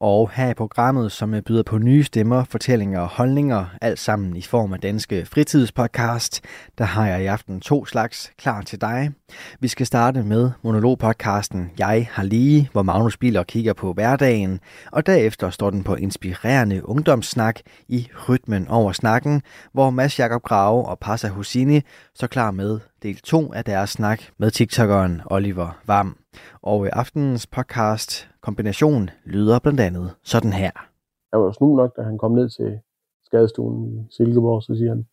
Og her i programmet, som byder på nye stemmer, fortællinger og holdninger, alt sammen i form af danske fritidspodcast, der har jeg i aften to slags klar til dig. Vi skal starte med monologpodcasten Jeg har lige, hvor Magnus Biler kigger på hverdagen, og derefter står den på inspirerende ungdomssnak i rytmen over snakken, hvor Mads Jakob Grave og Passa Husini så klar med del 2 af deres snak med TikTokeren Oliver Vam. Og aftenens podcast kombination lyder blandt andet sådan her. Jeg var snu nok, da han kom ned til skadestuen i Silkeborg, så siger han,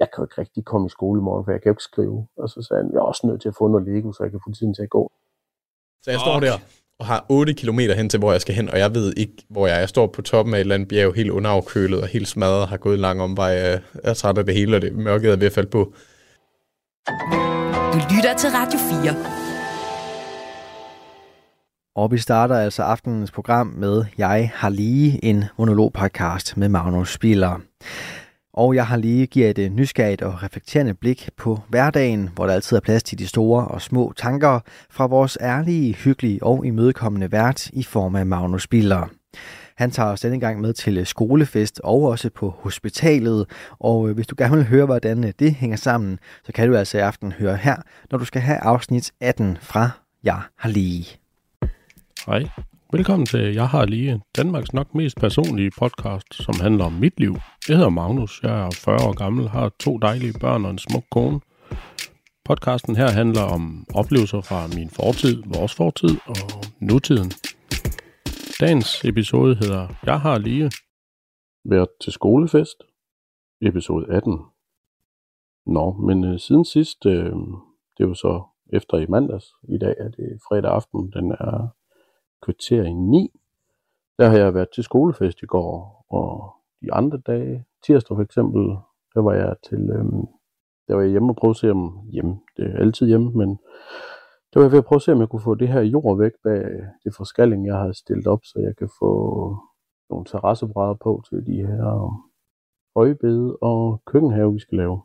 jeg kan jo ikke rigtig komme i skole i morgen, for jeg kan jo ikke skrive. Og så sagde han, jeg er også nødt til at få noget Lego, så jeg kan få tiden til at gå. Så jeg står der og har 8 km hen til, hvor jeg skal hen, og jeg ved ikke, hvor jeg er. Jeg står på toppen af et eller andet bjerg, helt underafkølet og helt smadret, har gået lang omvej. Jeg er træt af det hele, og det mørket er ved at falde på. Du lytter til Radio 4. Og vi starter altså aftenens program med Jeg har lige en monologpodcast med Magnus Spiller. Og jeg har lige givet et øh, nysgerrigt og reflekterende blik på hverdagen, hvor der altid er plads til de store og små tanker fra vores ærlige, hyggelige og imødekommende vært i form af Magnus Spiller. Han tager os denne gang med til øh, skolefest og også på hospitalet. Og øh, hvis du gerne vil høre, hvordan det hænger sammen, så kan du altså i aften høre her, når du skal have afsnit 18 fra Jeg har lige. Hej. Velkommen til Jeg har lige Danmarks nok mest personlige podcast, som handler om mit liv. Jeg hedder Magnus, jeg er 40 år gammel, har to dejlige børn og en smuk kone. Podcasten her handler om oplevelser fra min fortid, vores fortid og nutiden. Dagens episode hedder Jeg har lige været til skolefest, episode 18. Nå, men øh, siden sidst, øh, det var så efter i mandags, i dag er det fredag aften, den er kvarter i 9. Der har jeg været til skolefest i går, og de andre dage, tirsdag for eksempel, der var jeg til, øhm, der var jeg hjemme og prøve at se om, hjemme, det er altid hjemme, men der var jeg ved at prøve at se, om jeg kunne få det her jord væk bag det forskalling, jeg har stillet op, så jeg kan få nogle terrassebrædder på til de her øhm, højbede og køkkenhave, vi skal lave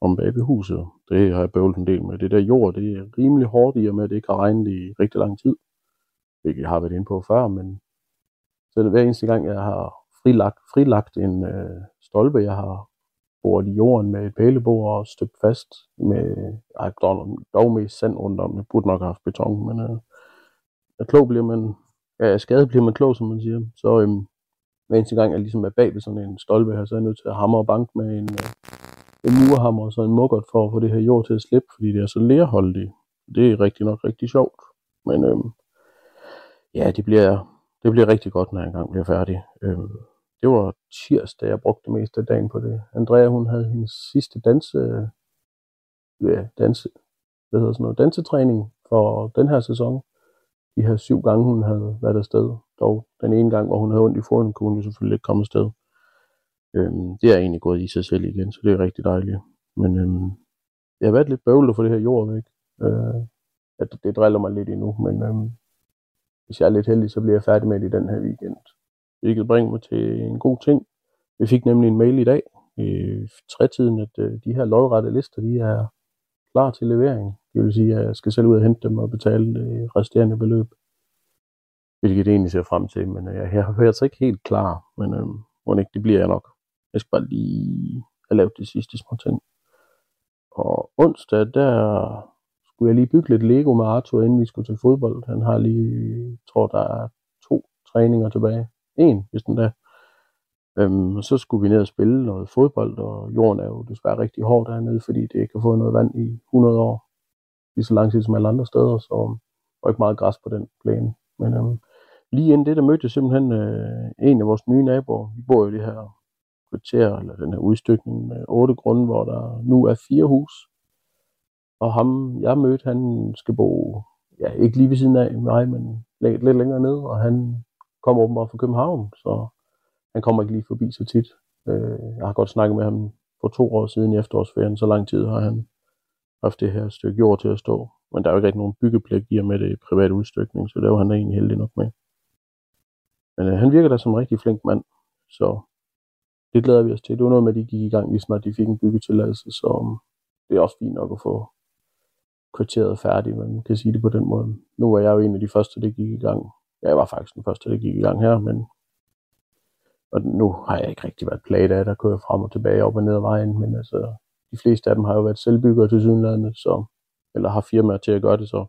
om bag ved huset. Det har jeg bøvlet en del med. Det der jord, det er rimelig hårdt i og med, at det ikke har regnet i rigtig lang tid hvilket jeg har været inde på før, men så er det hver eneste gang, jeg har frilagt, frilagt en øh, stolpe, jeg har boret i jorden med et pælebord og støbt fast med, ej, dog, dog mest sand rundt om, jeg burde nok have haft beton, men øh, er klog bliver man, ja, skadet bliver man klog, som man siger, så øh, hver eneste gang, jeg ligesom er bag ved sådan en stolpe her, så er jeg nødt til at hamre og banke med en, øh, en murhammer og så en muggert for at få det her jord til at slippe, fordi det er så lerholdigt. Det er rigtig nok rigtig sjovt, men øh, ja, det bliver, det bliver rigtig godt, når jeg engang bliver færdig. Øhm, det var tirsdag, jeg brugte det meste af dagen på det. Andrea, hun havde hendes sidste danse, ja, danse, hvad hedder sådan noget, dansetræning for den her sæson. De her syv gange, hun havde været afsted. Dog den ene gang, hvor hun havde ondt i foden, kunne hun jo selvfølgelig ikke komme afsted. Øhm, det er egentlig gået i sig selv igen, så det er rigtig dejligt. Men øhm, jeg har været lidt bøvlet for det her jord væk. Øh, at det driller mig lidt endnu, men øhm, hvis jeg er lidt heldig, så bliver jeg færdig med det i den her weekend. Hvilket bringer mig til en god ting. Vi fik nemlig en mail i dag øh, i trætiden, at øh, de her lodrette lister, de er klar til levering. Det vil sige, at jeg skal selv ud og hente dem og betale det resterende beløb. Hvilket det egentlig ser frem til, men øh, jeg er altså ikke helt klar. Men øhm, må ikke, det bliver jeg nok. Jeg skal bare lige have lavet de sidste små ting. Og onsdag, der skulle jeg lige bygge lidt Lego med Arthur, inden vi skulle til fodbold. Han har lige, tror der er to træninger tilbage. En, hvis den der. Øhm, og så skulle vi ned og spille noget fodbold, og jorden er jo desværre rigtig hård dernede, fordi det ikke har fået noget vand i 100 år. Lige så lang tid som alle andre steder, så var ikke meget græs på den plæne. Men øhm, lige inden det, der mødte jeg simpelthen øh, en af vores nye naboer. Vi bor i det her kvarter, eller den her udstykning med otte grunde, hvor der nu er fire hus. Og ham, jeg mødte, han skal bo, ja, ikke lige ved siden af mig, men lidt, lidt længere ned, og han kommer åbenbart fra København, så han kommer ikke lige forbi så tit. Øh, jeg har godt snakket med ham for to år siden i efterårsferien, så lang tid har han haft det her stykke jord til at stå. Men der er jo ikke rigtig nogen byggepligt i og med det privat udstykning, så det var han da egentlig heldig nok med. Men øh, han virker da som en rigtig flink mand. Så det glæder vi os til. Det var noget med, at de gik i gang, lige snart de fik en byggetilladelse, så øh, det er også fint nok at få kvarteret færdig, man kan sige det på den måde. Nu var jeg jo en af de første, der gik i gang. Jeg var faktisk den første, der gik i gang her, men og nu har jeg ikke rigtig været plaget af, der kører frem og tilbage op og ned ad vejen, men altså, de fleste af dem har jo været selvbyggere til sydenlandet, så, eller har firmaer til at gøre det, så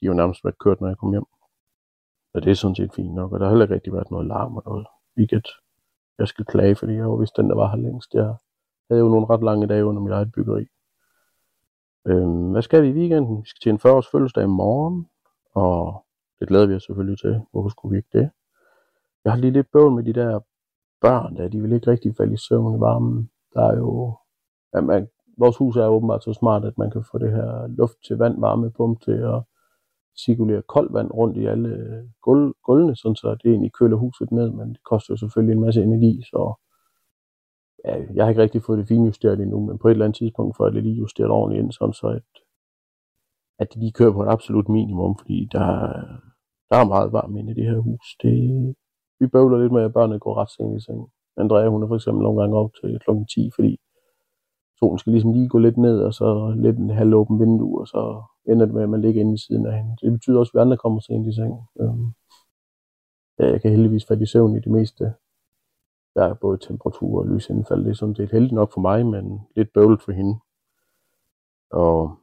de er jo nærmest været kørt, når jeg kom hjem. Så det er sådan set fint nok, og der har heller ikke rigtig været noget larm og noget weekend. Jeg skal klage, fordi jeg var vist den, der var her længst. Jeg havde jo nogle ret lange dage under mit eget byggeri. Øhm, hvad skal vi i weekenden? Vi skal til en 40 års fødselsdag i morgen, og det glæder vi os selvfølgelig til. Hvorfor skulle vi ikke det? Jeg har lige lidt bøvl med de der børn, der de vil ikke rigtig falde i søvn i varmen. Der er jo, ja, man, vores hus er åbenbart så smart, at man kan få det her luft til vand varmepumpe til at cirkulere koldt vand rundt i alle gulv, gulvene, sådan så det egentlig køler huset ned, men det koster jo selvfølgelig en masse energi, så ja, jeg har ikke rigtig fået det finjusteret endnu, men på et eller andet tidspunkt får jeg det lige justeret ordentligt ind, sådan så at, at de kører på et absolut minimum, fordi der, der er meget varmt inde i det her hus. Det, vi bøvler lidt med, at børnene går ret sent i seng. Andrea, hun er for eksempel nogle gange op til kl. 10, fordi solen skal ligesom lige gå lidt ned, og så lidt en halv åben vindue, og så ender det med, at man ligger inde i siden af hende. Det betyder også, at vi andre kommer sent i seng. Øhm, ja, jeg kan heldigvis falde i søvn i det meste. Der både temperatur og lysindfald. Det er sådan set heldigt nok for mig, men lidt bøvlet for hende. Og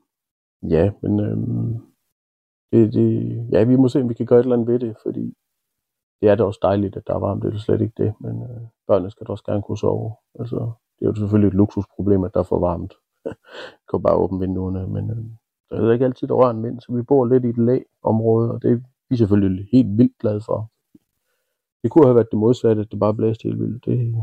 ja, men øhm, det, det, ja, vi må se, om vi kan gøre et eller andet ved det, fordi det er da også dejligt, at der er varmt. Det er slet ikke det, men øh, børnene skal da også gerne kunne sove. Altså, det er jo selvfølgelig et luksusproblem, at der er for varmt. kan bare åbne vinduerne, men øh, der er ikke altid, der rører en vind, så vi bor lidt i et læ-område, og det er vi selvfølgelig helt vildt glade for. Det kunne have været det modsatte, at det bare blæste helt vildt. Det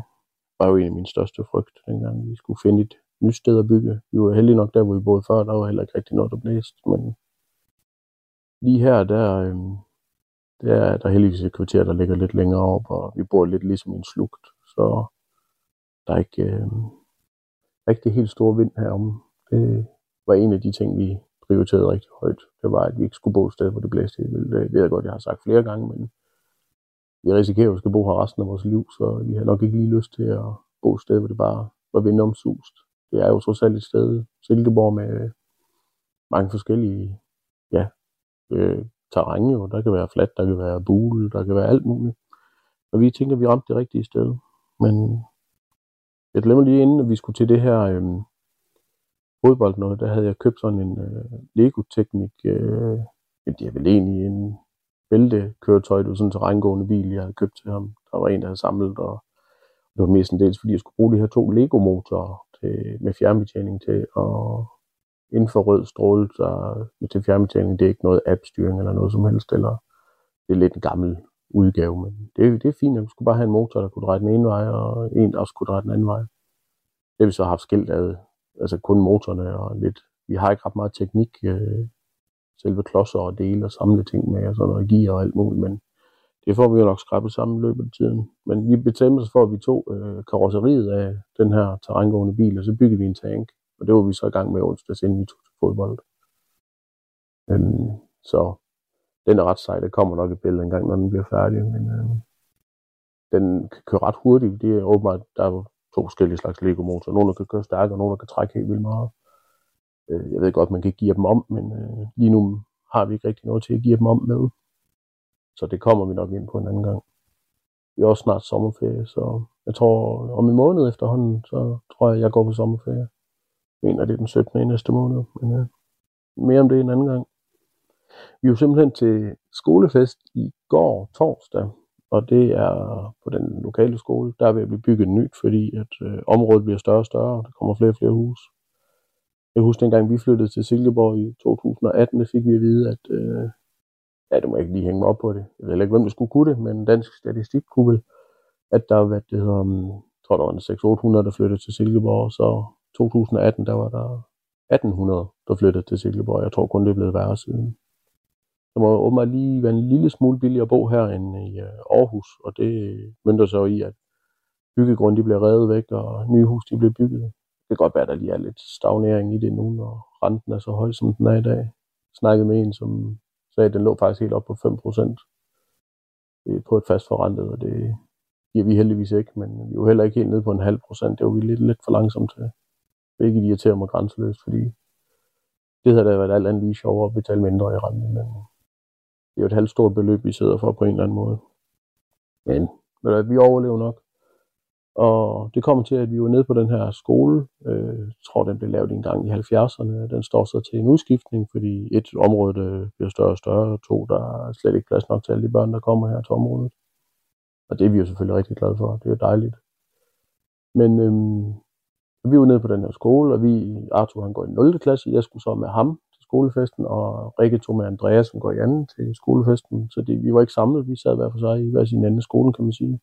var jo en af mine største frygt, dengang vi skulle finde et nyt sted at bygge. Vi var heldige nok der, hvor vi boede før, der var heller ikke rigtig noget, der blæste, men lige her, der, øh, der er der heldigvis et kvarter, der ligger lidt længere op, og vi bor lidt ligesom i en slugt, så der er ikke, øh, der er ikke det helt store vind herom. Det var en af de ting, vi prioriterede rigtig højt. Det var, at vi ikke skulle bo et sted, hvor det blæste helt vildt. Det ved jeg godt, jeg har sagt flere gange, men vi risikerer, at vi skal bo her resten af vores liv, så vi har nok ikke lige lyst til at bo et sted, hvor det bare var vindomsust. Det er jo trods alt et sted, Silkeborg, med mange forskellige ja, øh, terræn jo. Der kan være fladt, der kan være bule, der kan være alt muligt. Og vi tænker, at vi ramte det rigtige sted. Men jeg glemmer lige inden, at vi skulle til det her øh, fodbold noget, der havde jeg købt sådan en øh, Lego-teknik. Øh, det er vel egentlig en bæltekøretøj, det var sådan en terrængående bil, jeg havde købt til ham. Der var en, der havde samlet, og det var mest en del, fordi jeg skulle bruge de her to Lego-motorer til, med fjernbetjening til og infrarød stråle der, til fjernbetjening. Det er ikke noget app-styring eller noget som helst, eller det er lidt en gammel udgave, men det, det er fint, at vi skulle bare have en motor, der kunne dreje den ene vej, og en, der også kunne dreje den anden vej. Det har vi så haft skilt af, altså kun motorerne og lidt. Vi har ikke ret meget teknik, øh, selve klodser og dele og samle ting med, og sådan noget gear og alt muligt, men det får vi jo nok skrabet sammen i løbet af tiden. Men vi bestemte os for, at vi tog øh, karosseriet af den her terrængående bil, og så byggede vi en tank. Og det var vi så i gang med onsdags, inden vi tog til fodbold. Øhm, så den er ret sej. Der kommer nok et billede en gang, når den bliver færdig. Men øh, den kan køre ret hurtigt. Det er åbenbart, der er to forskellige slags Lego-motorer. Nogle, der kan køre stærkere, og nogle, der kan trække helt vildt meget. Øh, jeg ved godt, man kan give dem om, men øh, lige nu har vi ikke rigtig noget til at give dem om med. Så det kommer vi nok ind på en anden gang. Vi er også snart sommerferie, så jeg tror, om en måned efterhånden, så tror jeg, jeg går på sommerferie. Jeg mener, det er den 17. i næste måned, men øh, mere om det en anden gang. Vi er jo simpelthen til skolefest i går torsdag, og det er på den lokale skole. Der er ved at blive bygget nyt, fordi at øh, området bliver større og større, og der kommer flere og flere huse. Jeg husker dengang vi flyttede til Silkeborg i 2018, der fik vi at vide, at øh, ja, det må jeg ikke lige hænge mig op på det. Jeg ved ikke, hvem der skulle kunne det, men dansk statistik kunne vel, at der var, det hedder, jeg tror, der var 600-800, der flyttede til Silkeborg, så 2018, der var der 1800, der flyttede til Silkeborg. Jeg tror kun, det er blevet værre siden. Det må åbenbart lige være en lille smule billigere at bo her end i øh, Aarhus, og det mønter sig jo i, at byggegrunden de bliver revet væk, og nye hus de bliver bygget. Det kan godt være, at der lige er lidt stagnering i det nu, når renten er så høj, som den er i dag. Jeg snakkede med en, som sagde, at den lå faktisk helt op på 5% på et fast forrentet, og det giver vi heldigvis ikke, men vi er jo heller ikke helt nede på en halv procent. Det var vi lidt, lidt for langsomt til. Hvilket irriterer mig grænseløst, fordi det havde da været alt andet lige sjovere at betale mindre i rente, men det er jo et halvt stort beløb, vi sidder for på en eller anden måde. Men vi overlever nok. Og det kommer til, at vi var nede på den her skole. Øh, jeg tror, den blev lavet en gang i 70'erne. Den står så til en udskiftning, fordi et område bliver større og større, og to, der er slet ikke plads nok til alle de børn, der kommer her til området. Og det er vi jo selvfølgelig rigtig glade for. Det er jo dejligt. Men øhm, vi var nede på den her skole, og vi, Arthur han går i 0. klasse, jeg skulle så med ham til skolefesten, og Rikke tog med Andreas, som går i anden til skolefesten. Så det, vi var ikke samlet, vi sad hver for sig i hver sin anden skole, kan man sige.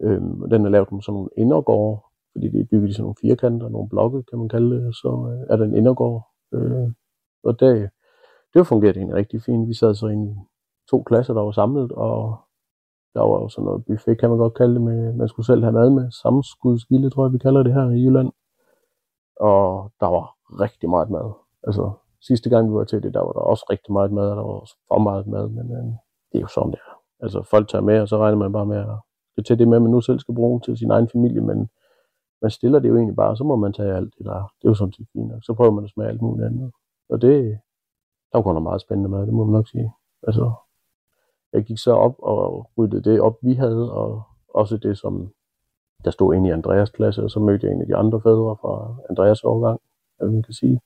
Øhm, den er lavet med sådan nogle indergårde, fordi det er bygget i sådan nogle firkanter, nogle blokke, kan man kalde det, og så øh, er der en indergård. Øh, og det, det fungerede egentlig rigtig fint. Vi sad så i to klasser, der var samlet, og der var jo sådan noget buffet, kan man godt kalde det, med, man skulle selv have mad med. Samskudsgilde, tror jeg, vi kalder det her i Jylland. Og der var rigtig meget mad. Altså, sidste gang vi var til det, der var der også rigtig meget mad, og der var også for meget mad, men øh, det er jo sådan, der. Altså, folk tager med, og så regner man bare med at skal tage det med, man nu selv skal bruge til sin egen familie, men man stiller det jo egentlig bare, så må man tage alt det der. Det er jo sådan set fint nok. Så prøver man at smage alt muligt andet. Og det, der var meget spændende med, det må man nok sige. Altså, jeg gik så op og ryddede det op, vi havde, og også det, som der stod inde i Andreas klasse, og så mødte jeg en af de andre fædre fra Andreas årgang, hvad man kan sige.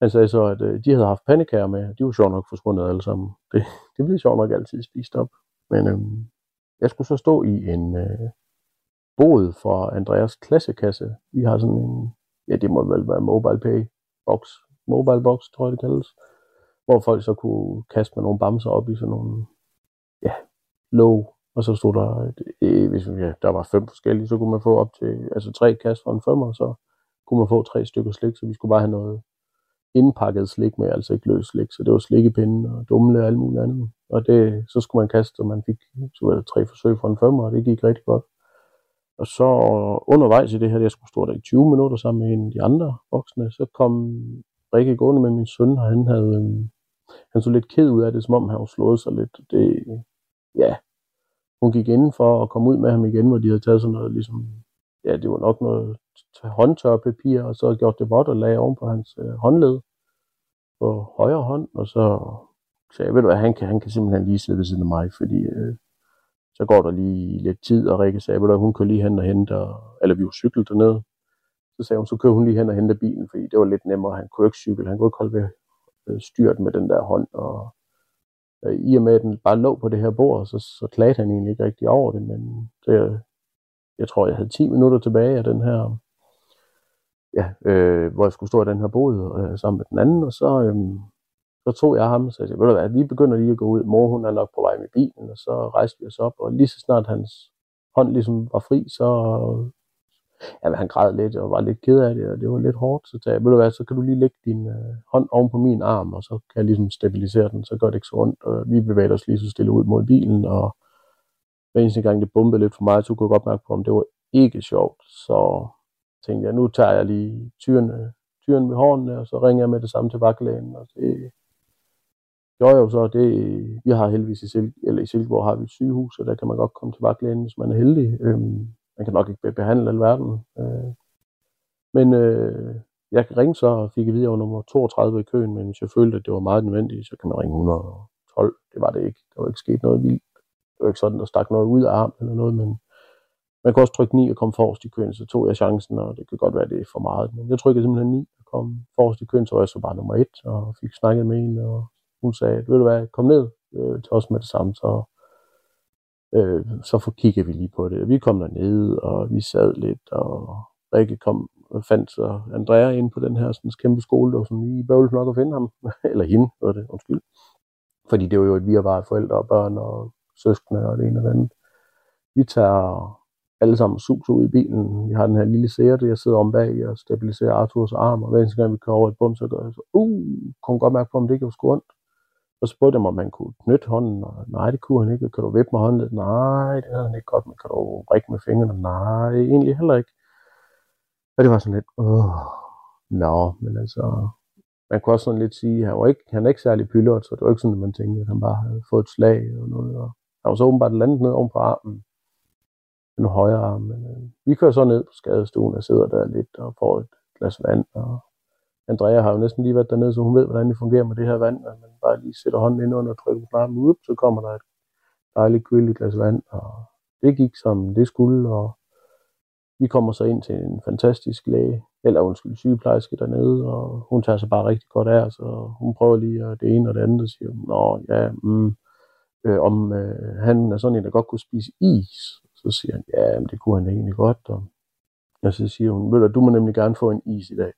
Han sagde så, at øh, de havde haft pandekager med, de var sjovt nok forsvundet alle sammen. Det, det blev sjovt nok altid spist op. Men øhm, jeg skulle så stå i en øh, bod for Andreas klassekasse. Vi har sådan en, ja det må vel være mobile pay box, mobile box tror jeg det kaldes, hvor folk så kunne kaste med nogle bamser op i sådan nogle, ja, låg, og så stod der, øh, øh hvis ja, der var fem forskellige, så kunne man få op til, altså tre kast for en femmer, så kunne man få tre stykker slik, så vi skulle bare have noget indpakket slik med, altså ikke løs slik, så det var slikkepinde og dumle og alt muligt andet. Og det, så skulle man kaste, og man fik så var det tre forsøg for en femmer, og det gik rigtig godt. Og så undervejs i det her, jeg skulle stå der i 20 minutter sammen med en af de andre voksne, så kom Rikke gående med min søn, og han havde, øhm, han så lidt ked ud af det, som om han havde slået sig lidt. Det, ja, hun gik indenfor for at komme ud med ham igen, hvor de havde taget sådan noget, ligesom, ja, det var nok noget håndtørpapir, og så gjort det vådt og lagde oven på hans øh, håndled på højre hånd, og så sagde jeg, ved du hvad, han kan, han kan simpelthen lige sidde ved siden af mig, fordi øh, så går der lige lidt tid, og Rikke sagde, ved du hun kører lige hen og hente, eller vi var cyklet dernede, så sagde hun, så kører hun lige hen og henter bilen, fordi det var lidt nemmere, han kunne ikke cykle, han kunne ikke holde ved øh, styrt med den der hånd, og øh, i og med, at den bare lå på det her bord, så, så klagede han egentlig ikke rigtig over det, men det, jeg tror, jeg havde 10 minutter tilbage af den her ja, øh, hvor jeg skulle stå i den her bod øh, sammen med den anden, og så, øh, så tog jeg ham og sagde, ved du hvad, vi begynder lige at gå ud, mor hun er nok på vej med bilen, og så rejste vi os op, og lige så snart hans hånd ligesom var fri, så ja, han græd lidt og var lidt ked af det, og det var lidt hårdt, så sagde jeg, ved du hvad, så kan du lige lægge din øh, hånd oven på min arm, og så kan jeg ligesom stabilisere den, så gør det ikke så ondt, og vi bevæger os lige så stille ud mod bilen, og hver eneste gang det bumpede lidt for meget, så kunne jeg godt mærke på, om det var ikke sjovt, så tænkte jeg, nu tager jeg lige tyren, tyren med hårene, og så ringer jeg med det samme til vagtlægen, og det gjorde jeg jo så, det, vi har heldigvis i, Sil eller i Silkeborg har vi et sygehus, og der kan man godt komme til vagtlægen, hvis man er heldig. Øhm, man kan nok ikke behandle alverden. Øh, men øh, jeg kan ringe så og fik at vide, at jeg var nummer 32 i køen, men hvis jeg følte, at det var meget nødvendigt, så kan man ringe 112. Det var det ikke. Der var ikke sket noget vildt. Det var ikke sådan, der stak noget ud af armen eller noget, men man kunne også trykke 9 og komme forrest i køen, så tog jeg chancen, og det kan godt være, det er for meget. Men jeg trykkede simpelthen 9 og kom forrest i køen, så var jeg så bare nummer 1, og fik snakket med en, og hun sagde, ved du hvad, kom ned øh, til os med det samme, så, øh, så får kiggede vi lige på det. Vi kom derned, og vi sad lidt, og Rikke kom og fandt så Andrea ind på den her sådan, kæmpe skole, der var sådan lige bøvlet nok at finde ham, eller hende, var det, undskyld. Fordi det var jo et virvar af forældre og børn og søskende og det ene og det andet. Vi tager alle sammen sus ud i bilen. Vi har den her lille sære, jeg sidder om bag og stabiliserer Arthurs arm, og hver eneste gang vi kører over et bum, så gør jeg så, uh, kunne godt mærke på, om det ikke var sgu ondt. Og så spurgte jeg mig, om man kunne knytte hånden, og nej, det kunne han ikke. Kan du vippe med hånden? Nej, det havde han ikke godt, men kan du række med fingrene? Nej, egentlig heller ikke. Og det var sådan lidt, åh, nå, men altså, man kunne også sådan lidt sige, at han var ikke, han er ikke særlig pyldret, så det var ikke sådan, at man tænkte, at han bare havde fået et slag eller noget. Og der var så åbenbart landet ned oven på armen den højre arm. Men, øh, vi kører så ned på skadestuen og sidder der lidt og får et glas vand. Og Andrea har jo næsten lige været dernede, så hun ved, hvordan det fungerer med det her vand. At man bare lige sætter hånden ind under og trykker på knappen ud, så kommer der et dejligt køligt glas vand. Og det gik som det skulle, og vi kommer så ind til en fantastisk læge, eller undskyld, sygeplejerske dernede, og hun tager sig bare rigtig godt af os, og hun prøver lige at det ene og det andet, og siger, nå ja, mm, øh, om øh, han er sådan en, der godt kunne spise is. Så siger han, ja, men det kunne han egentlig godt, og, og så siger hun, Møller, du, må nemlig gerne få en is i dag.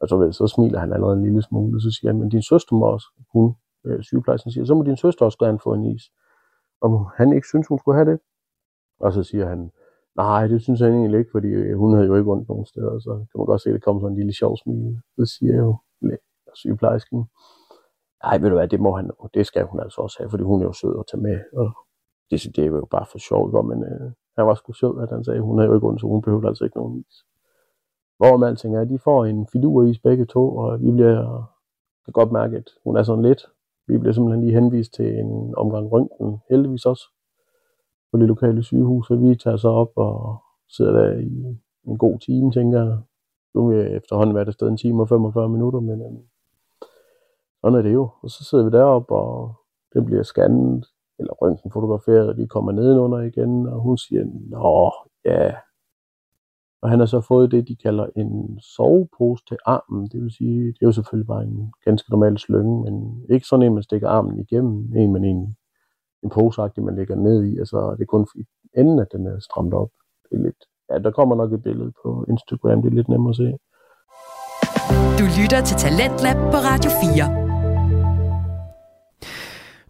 Og så, ved, så smiler han allerede en lille smule, og så siger han, men din søster må også, hun, øh, sygeplejersken siger, så må din søster også gerne få en is. Og han ikke synes, hun skulle have det. Og så siger han, Nej, det synes jeg egentlig ikke, fordi øh, hun havde jo ikke ondt nogen steder, så kan man godt se, at det kommer sådan en lille sjov smil. Så siger jeg jo, sygeplejersken, nej, ved du hvad, det må han, det skal hun altså også have, fordi hun er jo sød at tage med, og det, det er jo bare for sjov, men øh, han var sgu sød, at han sagde, hun havde jo ikke ondt, så hun behøvede altså ikke nogen is. Hvorom alting er, de får en filuris begge to, og vi bliver, kan godt mærke, at hun er sådan lidt, vi bliver simpelthen lige henvist til en omgang røntgen, heldigvis også, på det lokale sygehus, og vi tager så op og sidder der i en god time, tænker jeg. Nu vil jeg efterhånden være der sted en time og 45 minutter, men øh, sådan er det jo. Og så sidder vi deroppe, og det bliver scannet, eller røntgen fotograferet, og vi kommer nedenunder igen, og hun siger, nå, ja. Og han har så fået det, de kalder en sovepose til armen. Det vil sige, det er jo selvfølgelig bare en ganske normal slynge, men ikke sådan en, man stikker armen igennem, en man en en poseagtig, man lægger ned i, altså det er kun i enden, at den er stramt op. Det er lidt, ja, der kommer nok et billede på Instagram, det er lidt nemmere at se. Du lytter til Talentlab på Radio 4.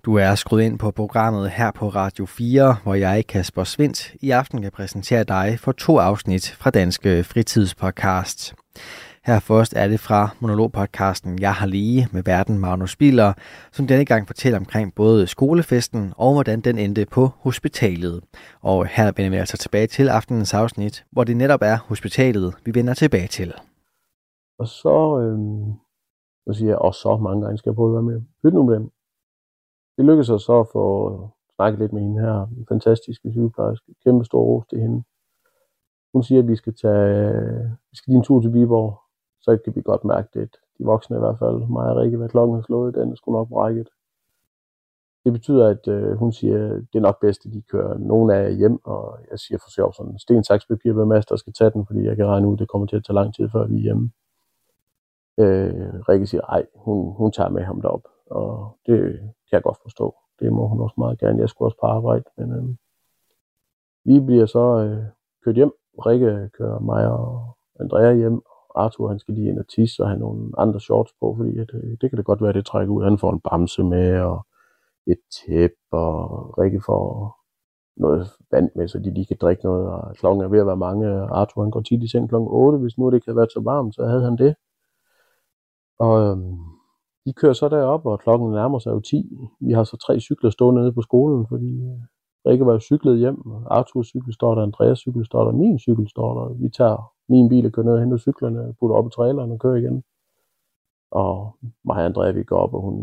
Du er skruet ind på programmet her på Radio 4, hvor jeg, Kasper Svindt, i aften kan præsentere dig for to afsnit fra Danske Fritidspodcast. Her først er det fra monologpodcasten Jeg har lige med verden Magnus Biller, som denne gang fortæller omkring både skolefesten og hvordan den endte på hospitalet. Og her vender vi altså tilbage til aftenens afsnit, hvor det netop er hospitalet, vi vender tilbage til. Og så, øh, så siger jeg, og så mange gange skal jeg prøve at være med. Hyt nu med dem. Det lykkedes os så at få snakket lidt med hende her, en fantastiske sygeplejerske, kæmpe stor ros til hende. Hun siger, at vi skal tage vi skal lige en tur til Viborg, så kan vi godt mærke det. De voksne i hvert fald, mig og Rikke, hvad klokken har slået, den er sgu nok brækket. Det betyder, at øh, hun siger, at det er nok bedst, at de kører nogen af hjem, og jeg siger for sjov sådan, sten, saks, papir, hvem der skal tage den, fordi jeg kan regne ud, at det kommer til at tage lang tid, før vi er hjemme. Øh, Rikke siger, ej, hun, hun tager med ham derop, og det kan jeg godt forstå. Det må hun også meget gerne. Jeg skulle også på arbejde, men øh, vi bliver så øh, kørt hjem. Rikke kører mig og Andrea hjem, Arthur han skal lige ind og tisse og have nogle andre shorts på, fordi at, øh, det kan det godt være, det trækker ud. Han får en bamse med og et tæp, og Rikke får noget vand med, så de lige kan drikke noget, og klokken er ved at være mange. Arthur han går tit i seng klokken 8, hvis nu det ikke havde været så varmt, så havde han det. Og øhm, de kører så derop, og klokken nærmer sig jo 10. Vi har så tre cykler stående nede på skolen, fordi øh, Rikke var jo cyklet hjem. Arthurs cykel står der, Andreas cykel står der, min cykel står der. Vi tager min bil og kører ned og henter cyklerne, putter op i traileren og kører igen. Og mig og Andrea, vi går op, og hun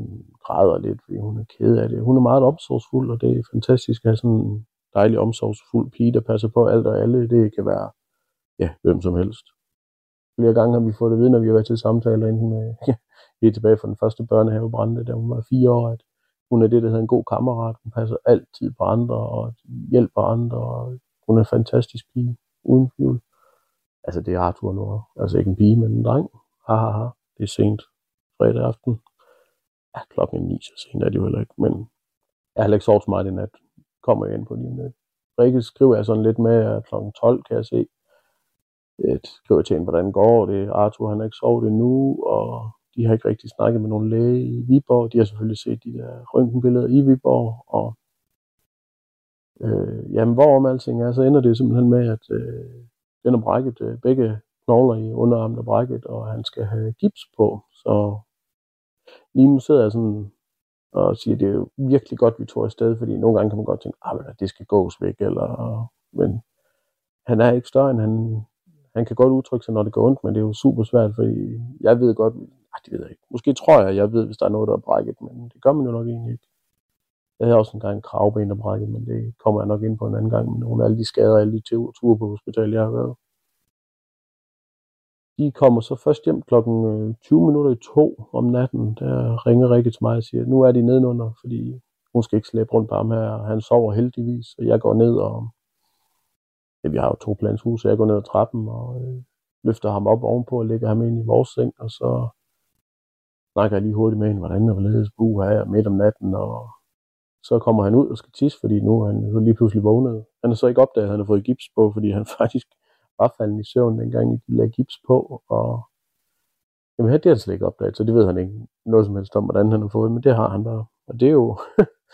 græder lidt, fordi hun er ked af det. Hun er meget omsorgsfuld, og det er fantastisk at have sådan en dejlig omsorgsfuld pige, der passer på alt og alle. Det kan være, ja, hvem som helst. Flere gange har vi fået det ved, når vi har været til samtaler, enten med, øh, ja, vi tilbage fra den første børnehavebrænde, da hun var fire år, at hun er det, der hedder en god kammerat. Hun passer altid på andre og hjælper andre, og hun er en fantastisk pige, uden tvivl. Altså, det er Arthur nu. Altså ikke en pige, men en dreng. Ha, ha, ha. Det er sent. Fredag aften. Ja, klokken er ni, så sent er det jo heller ikke. Men jeg har heller ikke sovet så meget i nat. Kommer jeg ind på lige lidt. Rikke skriver jeg sådan lidt med, at klokken 12 kan jeg se. Et skriver til hende, hvordan går det. Arthur, han har ikke sovet endnu, og de har ikke rigtig snakket med nogen læge i Viborg. De har selvfølgelig set de der røntgenbilleder i Viborg, og øh, jamen, hvorom alting er, så ender det simpelthen med, at øh, den er brækket, øh, begge knogler i underarmen er brækket, og han skal have gips på. Så lige nu sidder jeg sådan og siger, det er jo virkelig godt, vi tog afsted, fordi nogle gange kan man godt tænke, ah, at det skal gås væk, eller, men han er ikke større end han, han kan godt udtrykke sig, når det går ondt, men det er jo super svært, fordi jeg ved godt, ej, det ved jeg ikke. Måske tror jeg, jeg ved, hvis der er noget, der er brækket, men det gør man jo nok egentlig ikke. Jeg havde også engang kravben, der brækket, men det kommer jeg nok ind på en anden gang med nogle af alle de skader alle de ture på hospital, jeg har været. De kommer så først hjem klokken øh, 20 minutter i to om natten. Der ringer Rikke til mig og siger, at nu er de nedenunder, fordi hun skal ikke slæbe rundt på ham her. Han sover heldigvis, og jeg går ned og... Ja, vi har jo to planshus, så jeg går ned ad trappen og øh, løfter ham op ovenpå og lægger ham ind i vores seng, og så snakker jeg lige hurtigt med hende, hvordan er ledes bu her midt om natten, og så kommer han ud og skal tisse, fordi nu er han så lige pludselig vågnet. Han har så ikke opdaget, at han har fået gips på, fordi han faktisk var faldet i søvn, dengang de lagde gips på, og jamen, det har han slet ikke opdaget, så det ved han ikke noget som helst om, hvordan han har fået, men det har han bare. Og det er jo,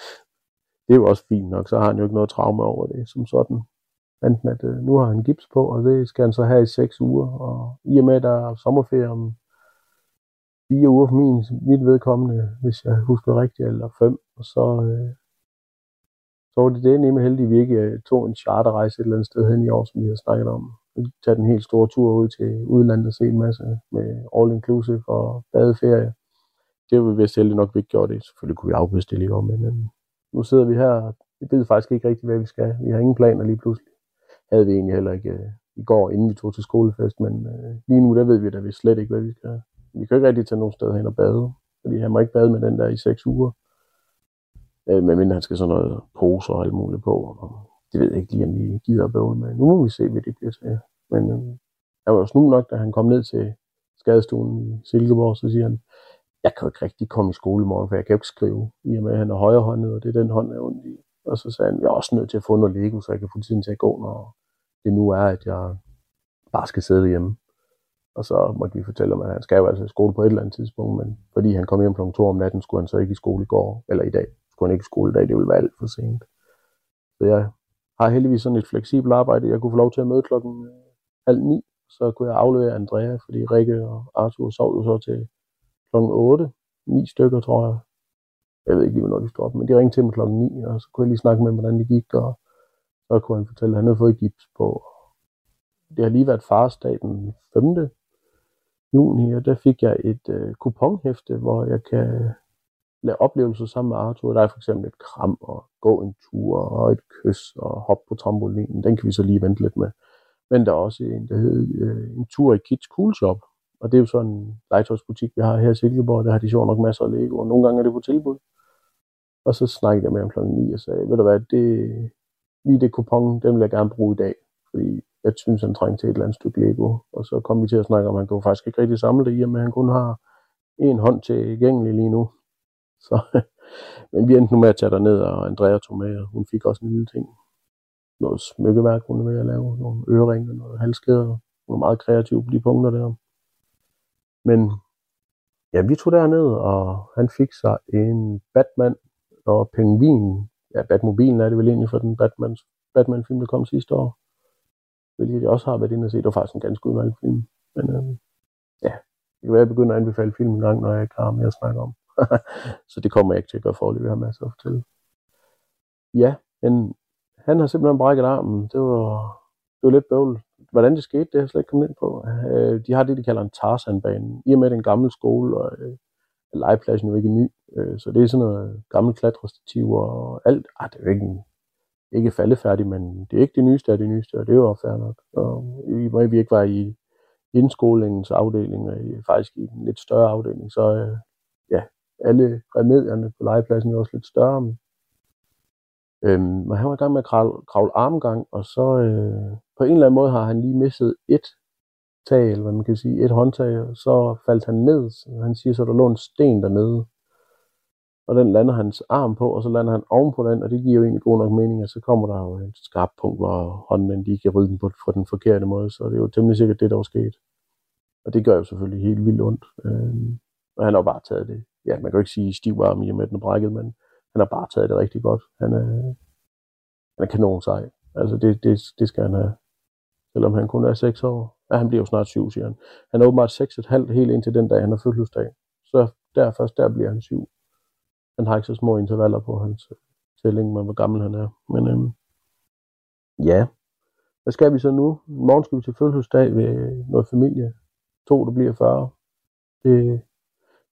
det er jo også fint nok, så har han jo ikke noget traume over det som sådan. Enten at øh, nu har han gips på, og det skal han så have i seks uger, og i og med, at der er sommerferie om fire uger for min, mit vedkommende, hvis jeg husker rigtigt, eller fem, og så, øh, så var det det nemme heldige, vi ikke øh, tog en charterrejse et eller andet sted hen i år, som vi har snakket om. Vi tage den helt store tur ud til udlandet og se en masse med all inclusive og badeferie. Det var vi vist heldig nok, vi ikke gjorde det. Selvfølgelig kunne vi afbestille i år, men øh, nu sidder vi her. Vi ved faktisk ikke rigtig, hvad vi skal. Vi har ingen planer lige pludselig. Havde vi egentlig heller ikke øh, i går, inden vi tog til skolefest, men øh, lige nu, der ved vi da vi slet ikke, hvad vi skal. Vi kan ikke rigtig tage nogen steder hen og bade, fordi han må ikke bade med den der i seks uger. Øh, men han skal sådan noget poser og alt muligt på. Og det ved jeg ikke lige, om vi gider at bade med. Nu må vi se, hvad det bliver til. Men øh, jeg var jo snu nok, da han kom ned til skadestuen i Silkeborg, så siger han, jeg kan jo ikke rigtig komme i skole i morgen, for jeg kan jo ikke skrive, i og med at han er højrehåndet, og det er den hånd, jeg er ondt i. Og så sagde han, jeg er også nødt til at få noget Lego, så jeg kan få tiden til at gå, når det nu er, at jeg bare skal sidde hjemme. Og så måtte vi fortælle ham, at han skal jo altså i skole på et eller andet tidspunkt, men fordi han kom hjem kl. 2 om natten, skulle han så ikke i skole i går, eller i dag. Skulle han ikke i skole i dag, det ville være alt for sent. Så jeg har heldigvis sådan et fleksibelt arbejde. Jeg kunne få lov til at møde klokken øh, halv ni, så kunne jeg aflevere Andrea, fordi Rikke og Arthur sov jo så til klokken 8. Ni stykker, tror jeg. Jeg ved ikke lige, hvornår de stod op, men de ringte til mig klokken 9, og så kunne jeg lige snakke med dem, hvordan det gik, og så kunne han fortælle, at han havde fået gips på. Det har lige været farsdag den 5 juni, og der fik jeg et øh, kuponhæfte, hvor jeg kan lave oplevelser sammen med Arthur. Der er for eksempel et kram og gå en tur og et kys og hoppe på trampolinen. Den kan vi så lige vente lidt med. Men der er også en, der hedder øh, en tur i Kids Cool Shop. Og det er jo sådan en legetøjsbutik, vi har her i Silkeborg. Der har de sjovt nok masser af Lego, og nogle gange er det på tilbud. Og så snakkede jeg med ham kl. 9 og sagde, ved du hvad, det, lige det kupon, den vil jeg gerne bruge i dag. Fordi jeg synes, han trængte til et eller andet stykke Lego. Og så kom vi til at snakke om, at han kunne faktisk ikke rigtig samle det i, men han kun har en hånd tilgængelig lige nu. Så, men vi endte nu med at tage ned og Andrea tog med, og hun fik også en lille ting. Noget smykkeværk, hun er ved at lave, nogle øreringe, noget halskæder. Hun er meget kreativ på de punkter der. Men ja, vi tog derned, og han fik sig en Batman og pengvin. Ja, Batmobilen er det vel egentlig for den Batman, Batman-film, der kom sidste år hvilket jeg også har været inde og se. Det var faktisk en ganske udmærket film. Men øh, ja, det kan være, at jeg begynder at anbefale film en gang, når jeg er klar med at snakke om. så det kommer jeg ikke til at gøre forløb. Vi har masser at fortælle. Ja, men han har simpelthen brækket armen. Det var, det var lidt bøvl. Hvordan det skete, det har jeg slet ikke kommet ind på. Øh, de har det, de kalder en Tarzan-bane. I og med, at det er en gammel skole, og øh, legepladsen er jo ikke ny. Øh, så det er sådan noget gammelt klatrestativ og alt. Ah, det er jo ikke en ikke faldefærdig, men det er ikke det nyeste af det nyeste, og det er jo fair nok. Og øh, i og med, vi ikke var i indskolingens afdeling, og faktisk i en lidt større afdeling, så øh, ja, alle remedierne på legepladsen er også lidt større. Men, øhm, og han var i gang med at kravle, kravle armgang, og så øh, på en eller anden måde har han lige misset et tag, eller hvad man kan sige, et håndtag, og så faldt han ned. Så han siger så, der lå en sten dernede og den lander hans arm på, og så lander han ovenpå den, og det giver jo egentlig god nok mening, at så kommer der jo et skarpt punkt, hvor hånden lige kan rydde den på, for den forkerte måde, så det er jo temmelig sikkert det, der var sket. Og det gør jo selvfølgelig helt vildt ondt. Øh, og han har bare taget det. Ja, man kan jo ikke sige stiv arm i og med, den er brækket, men han har bare taget det rigtig godt. Han er, han er kanon sej. Altså det, det, det skal han have. Selvom han kun er 6 år. Ja, han bliver jo snart 7, siger han. Han er åbenbart 6,5 helt indtil den dag, han har fødselsdag. Så der først der bliver han 7 han har ikke så små intervaller på hans øh, tælling med, hvor gammel han er. Men øhm, ja, hvad skal vi så nu? I morgen skal vi til fødselsdag ved øh, noget familie. To, der bliver 40. Det,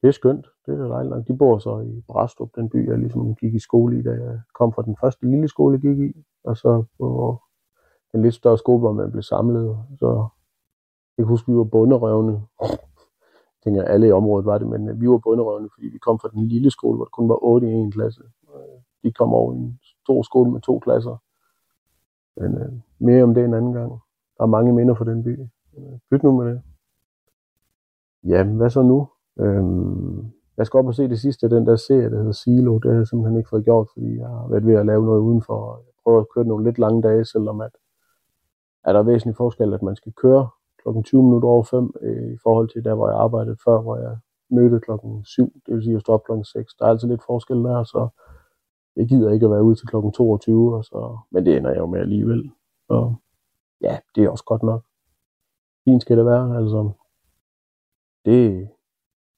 det er skønt. Det det er dejligt nok. De bor så i Brastrup, den by, jeg ligesom gik i skole i, da jeg kom fra den første lille skole, jeg gik i. Og så på den lidt større skole, hvor man blev samlet. Så jeg kan huske, vi var bunderøvne. Tænker, alle i området var det, men øh, vi var bunderøvende, fordi vi kom fra den lille skole, hvor der kun var 8 i en klasse. Øh, vi kom over i en stor skole med to klasser. Men øh, mere om det en anden gang. Der er mange minder for den by. Øh, byt nu med det. Ja, hvad så nu? Øhm, jeg skal op og se det sidste af den der serie, der hedder Silo. Det har jeg simpelthen ikke fået gjort, fordi jeg har været ved at lave noget udenfor. Jeg prøver at køre nogle lidt lange dage, selvom at, er der væsentlig forskel, at man skal køre klokken 20 minutter over 5 øh, i forhold til der, hvor jeg arbejdede før, hvor jeg mødte klokken 7, det vil sige, at jeg stod op klokken 6. Der er altså lidt forskel der, så jeg gider ikke at være ude til klokken 22, og så, men det ender jeg jo med alligevel. Så ja, det er også godt nok. Fint skal det være, altså. Det,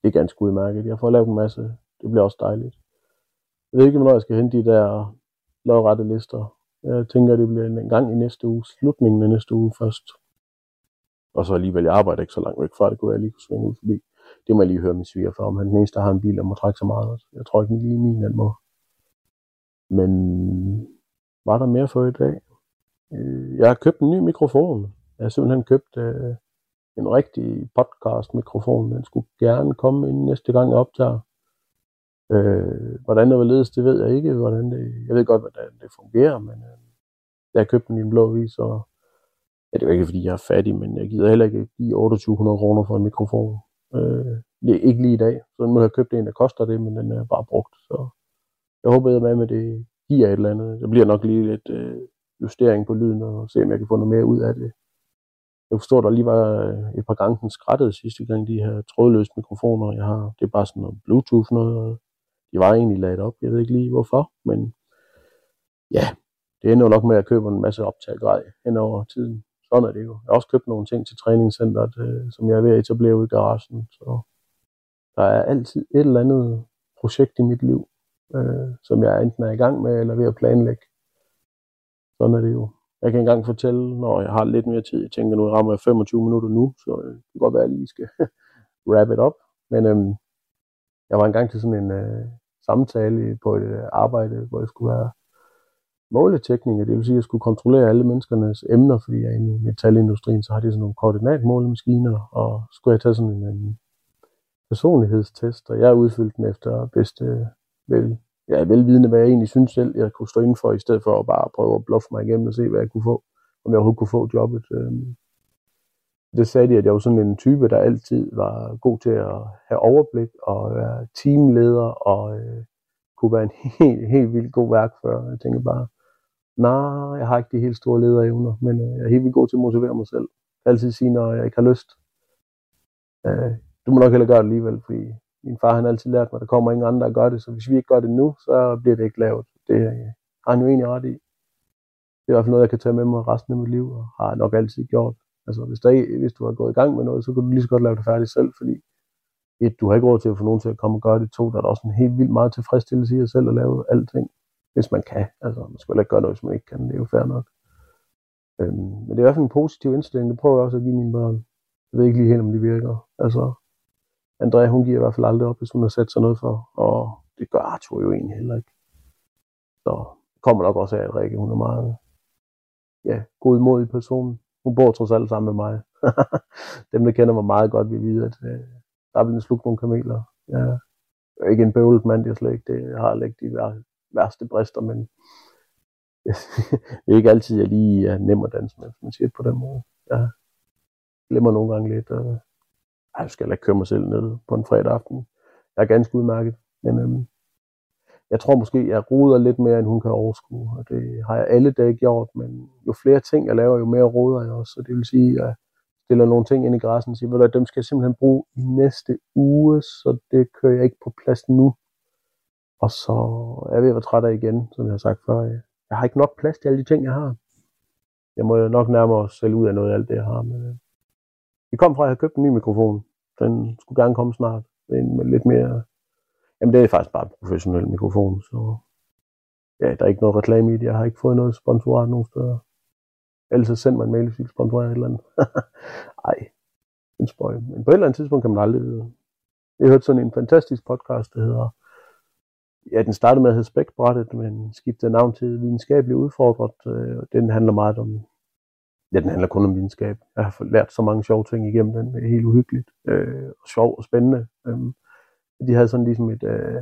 det er ganske udmærket. Jeg får lavet en masse. Det bliver også dejligt. Jeg ved ikke, hvornår jeg skal hente de der lodrette lister. Jeg tænker, det bliver en gang i næste uge. Slutningen af næste uge først. Og så alligevel, jeg arbejder ikke så langt væk fra det, kunne jeg lige kunne svinge ud forbi. Det må jeg lige høre min svigerfar om. Han den eneste, der har en bil, der må trække så meget. Jeg tror ikke lige min, den må. Men var der mere for i dag? Øh, jeg har købt en ny mikrofon. Jeg har simpelthen købt øh, en rigtig podcast-mikrofon. Den skulle gerne komme ind næste gang, jeg optager. Øh, hvordan det var ledes, det ved jeg ikke. Hvordan det, jeg ved godt, hvordan det fungerer, men øh, jeg har købt den i en blå vis, og ja, det er jo ikke, fordi jeg er fattig, men jeg gider heller ikke give 2800 kroner for en mikrofon. Øh, ikke lige i dag. Så nu har jeg købt en, der koster det, men den er bare brugt. Så jeg håber, at med, det giver et eller andet. Der bliver nok lige lidt øh, justering på lyden, og se, om jeg kan få noget mere ud af det. Jeg forstår, der lige var øh, et par gange, den skrættede sidste gang, de her trådløse mikrofoner, jeg har. Det er bare sådan noget Bluetooth noget, og de var egentlig lagt op. Jeg ved ikke lige hvorfor, men ja, det ender jo nok med, at jeg køber en masse optaggrej hen over tiden. Sådan er det jo. Jeg har også købt nogle ting til træningscenteret, øh, som jeg er ved at etablere ud i garagen. Så der er altid et eller andet projekt i mit liv, øh, som jeg enten er i gang med, eller ved at planlægge. Sådan er det jo. Jeg kan engang fortælle, når jeg har lidt mere tid. Jeg tænker, nu rammer jeg 25 minutter nu, så øh, det kan godt være, at jeg lige skal wrap it up. Men øhm, jeg var engang til sådan en øh, samtale på et øh, arbejde, hvor jeg skulle være måletekniker. Det vil sige, at jeg skulle kontrollere alle menneskernes emner, fordi jeg er inde i metalindustrien, så har de sådan nogle koordinatmålemaskiner, og skulle jeg tage sådan en, en personlighedstest, og jeg udfyldte den efter bedste vel, ja, velvidende, hvad jeg egentlig synes selv, jeg kunne stå indenfor, i stedet for at bare prøve at bluffe mig igennem og se, hvad jeg kunne få, om jeg overhovedet kunne få jobbet. Øhm, det sagde de, at jeg var sådan en type, der altid var god til at have overblik og være teamleder og øh, kunne være en helt, helt vildt god værkfører. Jeg tænker bare, nej, jeg har ikke de helt store lederevner, men øh, jeg er helt vildt god til at motivere mig selv. Altid sige, når jeg ikke har lyst. Øh, du må nok heller gøre det alligevel, fordi min far han har altid lært mig, at der kommer ingen andre, der gør det, så hvis vi ikke gør det nu, så bliver det ikke lavet. Det øh, har han jo egentlig ret i. Det er i hvert fald noget, jeg kan tage med mig resten af mit liv, og har nok altid gjort. Altså, hvis, der, hvis du har gået i gang med noget, så kan du lige så godt lave det færdigt selv, fordi et, du har ikke råd til at få nogen til at komme og gøre det. To, der er der også en helt vildt meget tilfredsstillelse i at selv at lave alting, hvis man kan. Altså, man skal ikke gøre noget, hvis man ikke kan. Det er jo fair nok. Øhm, men det er i hvert fald en positiv indstilling. Det prøver jeg også at give mine børn. Jeg ved ikke lige helt, om de virker. Altså, Andrea, hun giver i hvert fald aldrig op, hvis hun har sat sig noget for, og det gør Arthur jo egentlig heller ikke. Så det kommer nok også af, at Rikke, hun er meget ja, godmodig person. Hun bor trods alt sammen med mig. Dem, der kender mig meget godt, vil vide, at øh, der er blevet slugt nogle kameler. Ja. Jeg er ikke en bøvlet mand, jeg slet ikke. Det har ikke de værste brister, men det er ikke altid, jeg lige er nem at danse med, hvis man siger det på den måde. Jeg glemmer nogle gange lidt, og ej, jeg skal ikke køre mig selv ned på en fredag aften. Jeg er ganske udmærket, men øhm, jeg tror måske, jeg roder lidt mere, end hun kan overskue, og det har jeg alle dage gjort, men jo flere ting jeg laver, jo mere roder jeg også, så det vil sige, at jeg stiller nogle ting ind i græssen og siger, at dem skal jeg simpelthen bruge i næste uge, så det kører jeg ikke på plads nu. Og så er jeg ved at være træt af igen, som jeg har sagt før. Jeg har ikke nok plads til alle de ting, jeg har. Jeg må jo nok nærmere sælge ud af noget af alt det, jeg har. Men, øh, vi kom fra, at jeg havde købt en ny mikrofon. Den skulle gerne komme snart. En med lidt mere... Jamen, det er faktisk bare en professionel mikrofon, så... Ja, der er ikke noget reklame i det. Jeg har ikke fået noget sponsorat nogen steder. Ellers så send mig en mail, hvis I sponsorerer et eller andet. Ej, en spøj. Men på et eller andet tidspunkt kan man aldrig vide. jeg hørte sådan en fantastisk podcast, der hedder, ja, den startede med at hedde Spækbrættet, men skiftede navn til Videnskabeligt Udfordret. Øh, den handler meget om, ja, den handler kun om videnskab. Jeg har lært så mange sjove ting igennem den. Det er helt uhyggeligt, øh, og sjov og spændende. Øh, de havde sådan ligesom et, øh,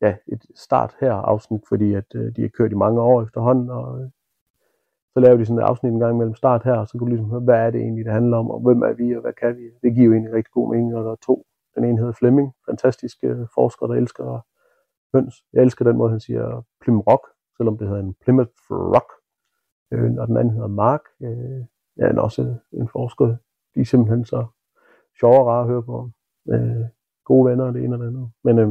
ja, et start her afsnit, fordi at øh, de har kørt i mange år efterhånden, og øh, så laver de sådan et afsnit en gang mellem start her, og så kan du ligesom høre, hvad er det egentlig, det handler om, og hvem er vi, og hvad kan vi? Det giver jo egentlig rigtig god mening, og der er to. Den ene hedder Flemming, fantastisk øh, forsker, der elsker høns. Jeg elsker den måde, han siger Plymouth Rock, selvom det hedder en Plymouth Rock. Øh, og den anden hedder Mark, øh, ja, er også en forsker. De er simpelthen så sjove og rare at høre på. Øh, gode venner, det ene og det andet. Men øh,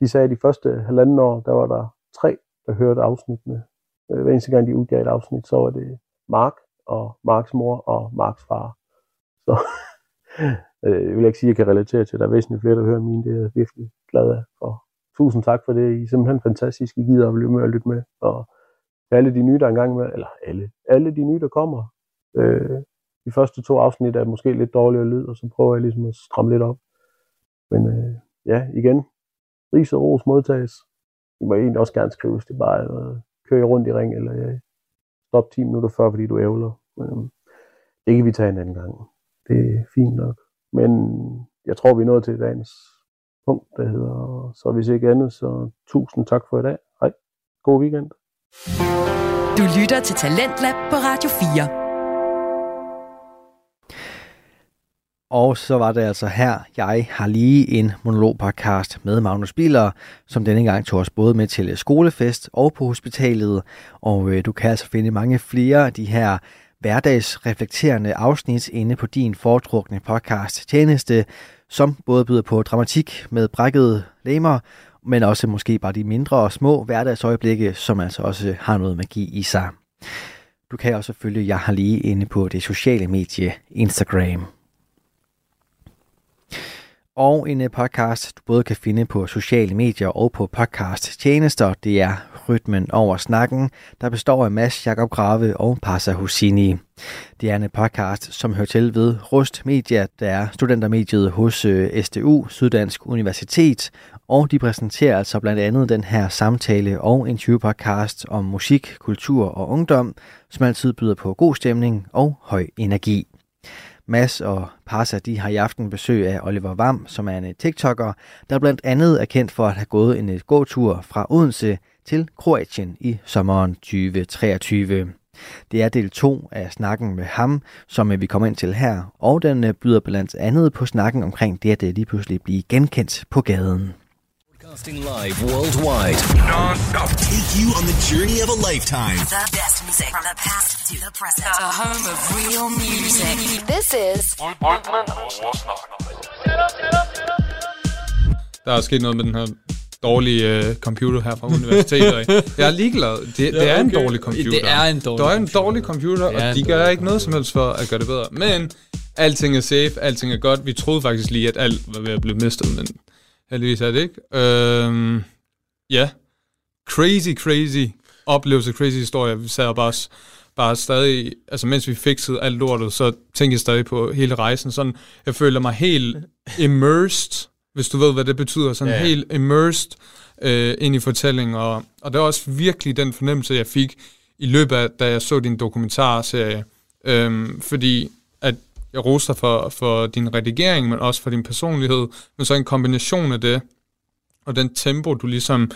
de sagde, at de første halvanden år, der var der tre, der hørte afsnittene. Øh, hver eneste gang de udgav et afsnit, så var det Mark og Marks mor og Marks far. Så øh, jeg vil ikke sige, at jeg kan relatere til, at der er væsentligt flere, der hører mine. Det er jeg virkelig glad af. Og tusind tak for det. I er simpelthen fantastisk. I gider at blive med og lytte med. Og alle de nye, der engang med, eller alle, alle de nye, der kommer. Øh, de første to afsnit er måske lidt dårligere lyd, og så prøver jeg ligesom at stramme lidt op. Men øh, ja, igen, ris og ros modtages. Det må egentlig også gerne skrives. Det er bare, øh, kører rundt i ring, eller øh, stop 10 minutter før, fordi du ævler. Men, øh, det kan vi tage en anden gang. Det er fint nok. Men jeg tror, vi er nået til dagens punkt, der hedder, så hvis ikke andet, så tusind tak for i dag. Hej. God weekend. Du lytter til Talentlab på Radio 4. Og så var det altså her, jeg har lige en monologpodcast med Magnus Biler, som denne gang tog os både med til skolefest og på hospitalet. Og øh, du kan altså finde mange flere af de her hverdagsreflekterende afsnit inde på din foretrukne podcast tjeneste, som både byder på dramatik med brækkede lemmer, men også måske bare de mindre og små hverdagsøjeblikke, som altså også har noget magi i sig. Du kan også følge Jeg har lige inde på det sociale medie Instagram og en øh, podcast, du både kan finde på sociale medier og på podcast tjenester. Det er Rytmen over snakken, der består af Mads Jakob Grave og Passa Husini. Det er en øh, podcast, som hører til ved Rust Media, der er studentermediet hos øh, SDU, Syddansk Universitet, og de præsenterer altså blandt andet den her samtale- og interviewpodcast om musik, kultur og ungdom, som altid byder på god stemning og høj energi. Mass og Parsa de har i aften besøg af Oliver Vam, som er en øh, TikToker, der blandt andet er kendt for at have gået en øh, gåtur fra Odense til Kroatien i sommeren 2023. Det er del 2 af snakken med ham, som øh, vi kommer ind til her, og den byder blandt andet på snakken omkring det at lige pludselig blive genkendt på gaden. Broadcasting live worldwide. Non-stop. Take you on the journey of a lifetime. The best music from the past to the present. The home of real music. This is Der er sket noget med den her dårlige uh, computer her fra universitetet. Jeg er ligeglad. Det, det er en dårlig computer. Det er en dårlig Det er en computer. dårlig computer, Det er og de gør dårlig ikke noget som helst for at gøre det bedre. Men alting er safe, alting er godt. Vi troede faktisk lige, at alt var ved at blive mistet, men heldigvis er det ikke. Øhm, ja, crazy, crazy oplevelse, crazy historie. Vi sad bare, bare stadig, altså mens vi fikset alt lortet, så tænkte jeg stadig på hele rejsen. Sådan, jeg føler mig helt immersed, hvis du ved, hvad det betyder. Sådan ja. helt immersed øh, ind i fortællingen. Og, og det var også virkelig den fornemmelse, jeg fik i løbet af, da jeg så din dokumentarserie. Øhm, fordi jeg roster for, for din redigering, men også for din personlighed. Men så en kombination af det, og den tempo, du ligesom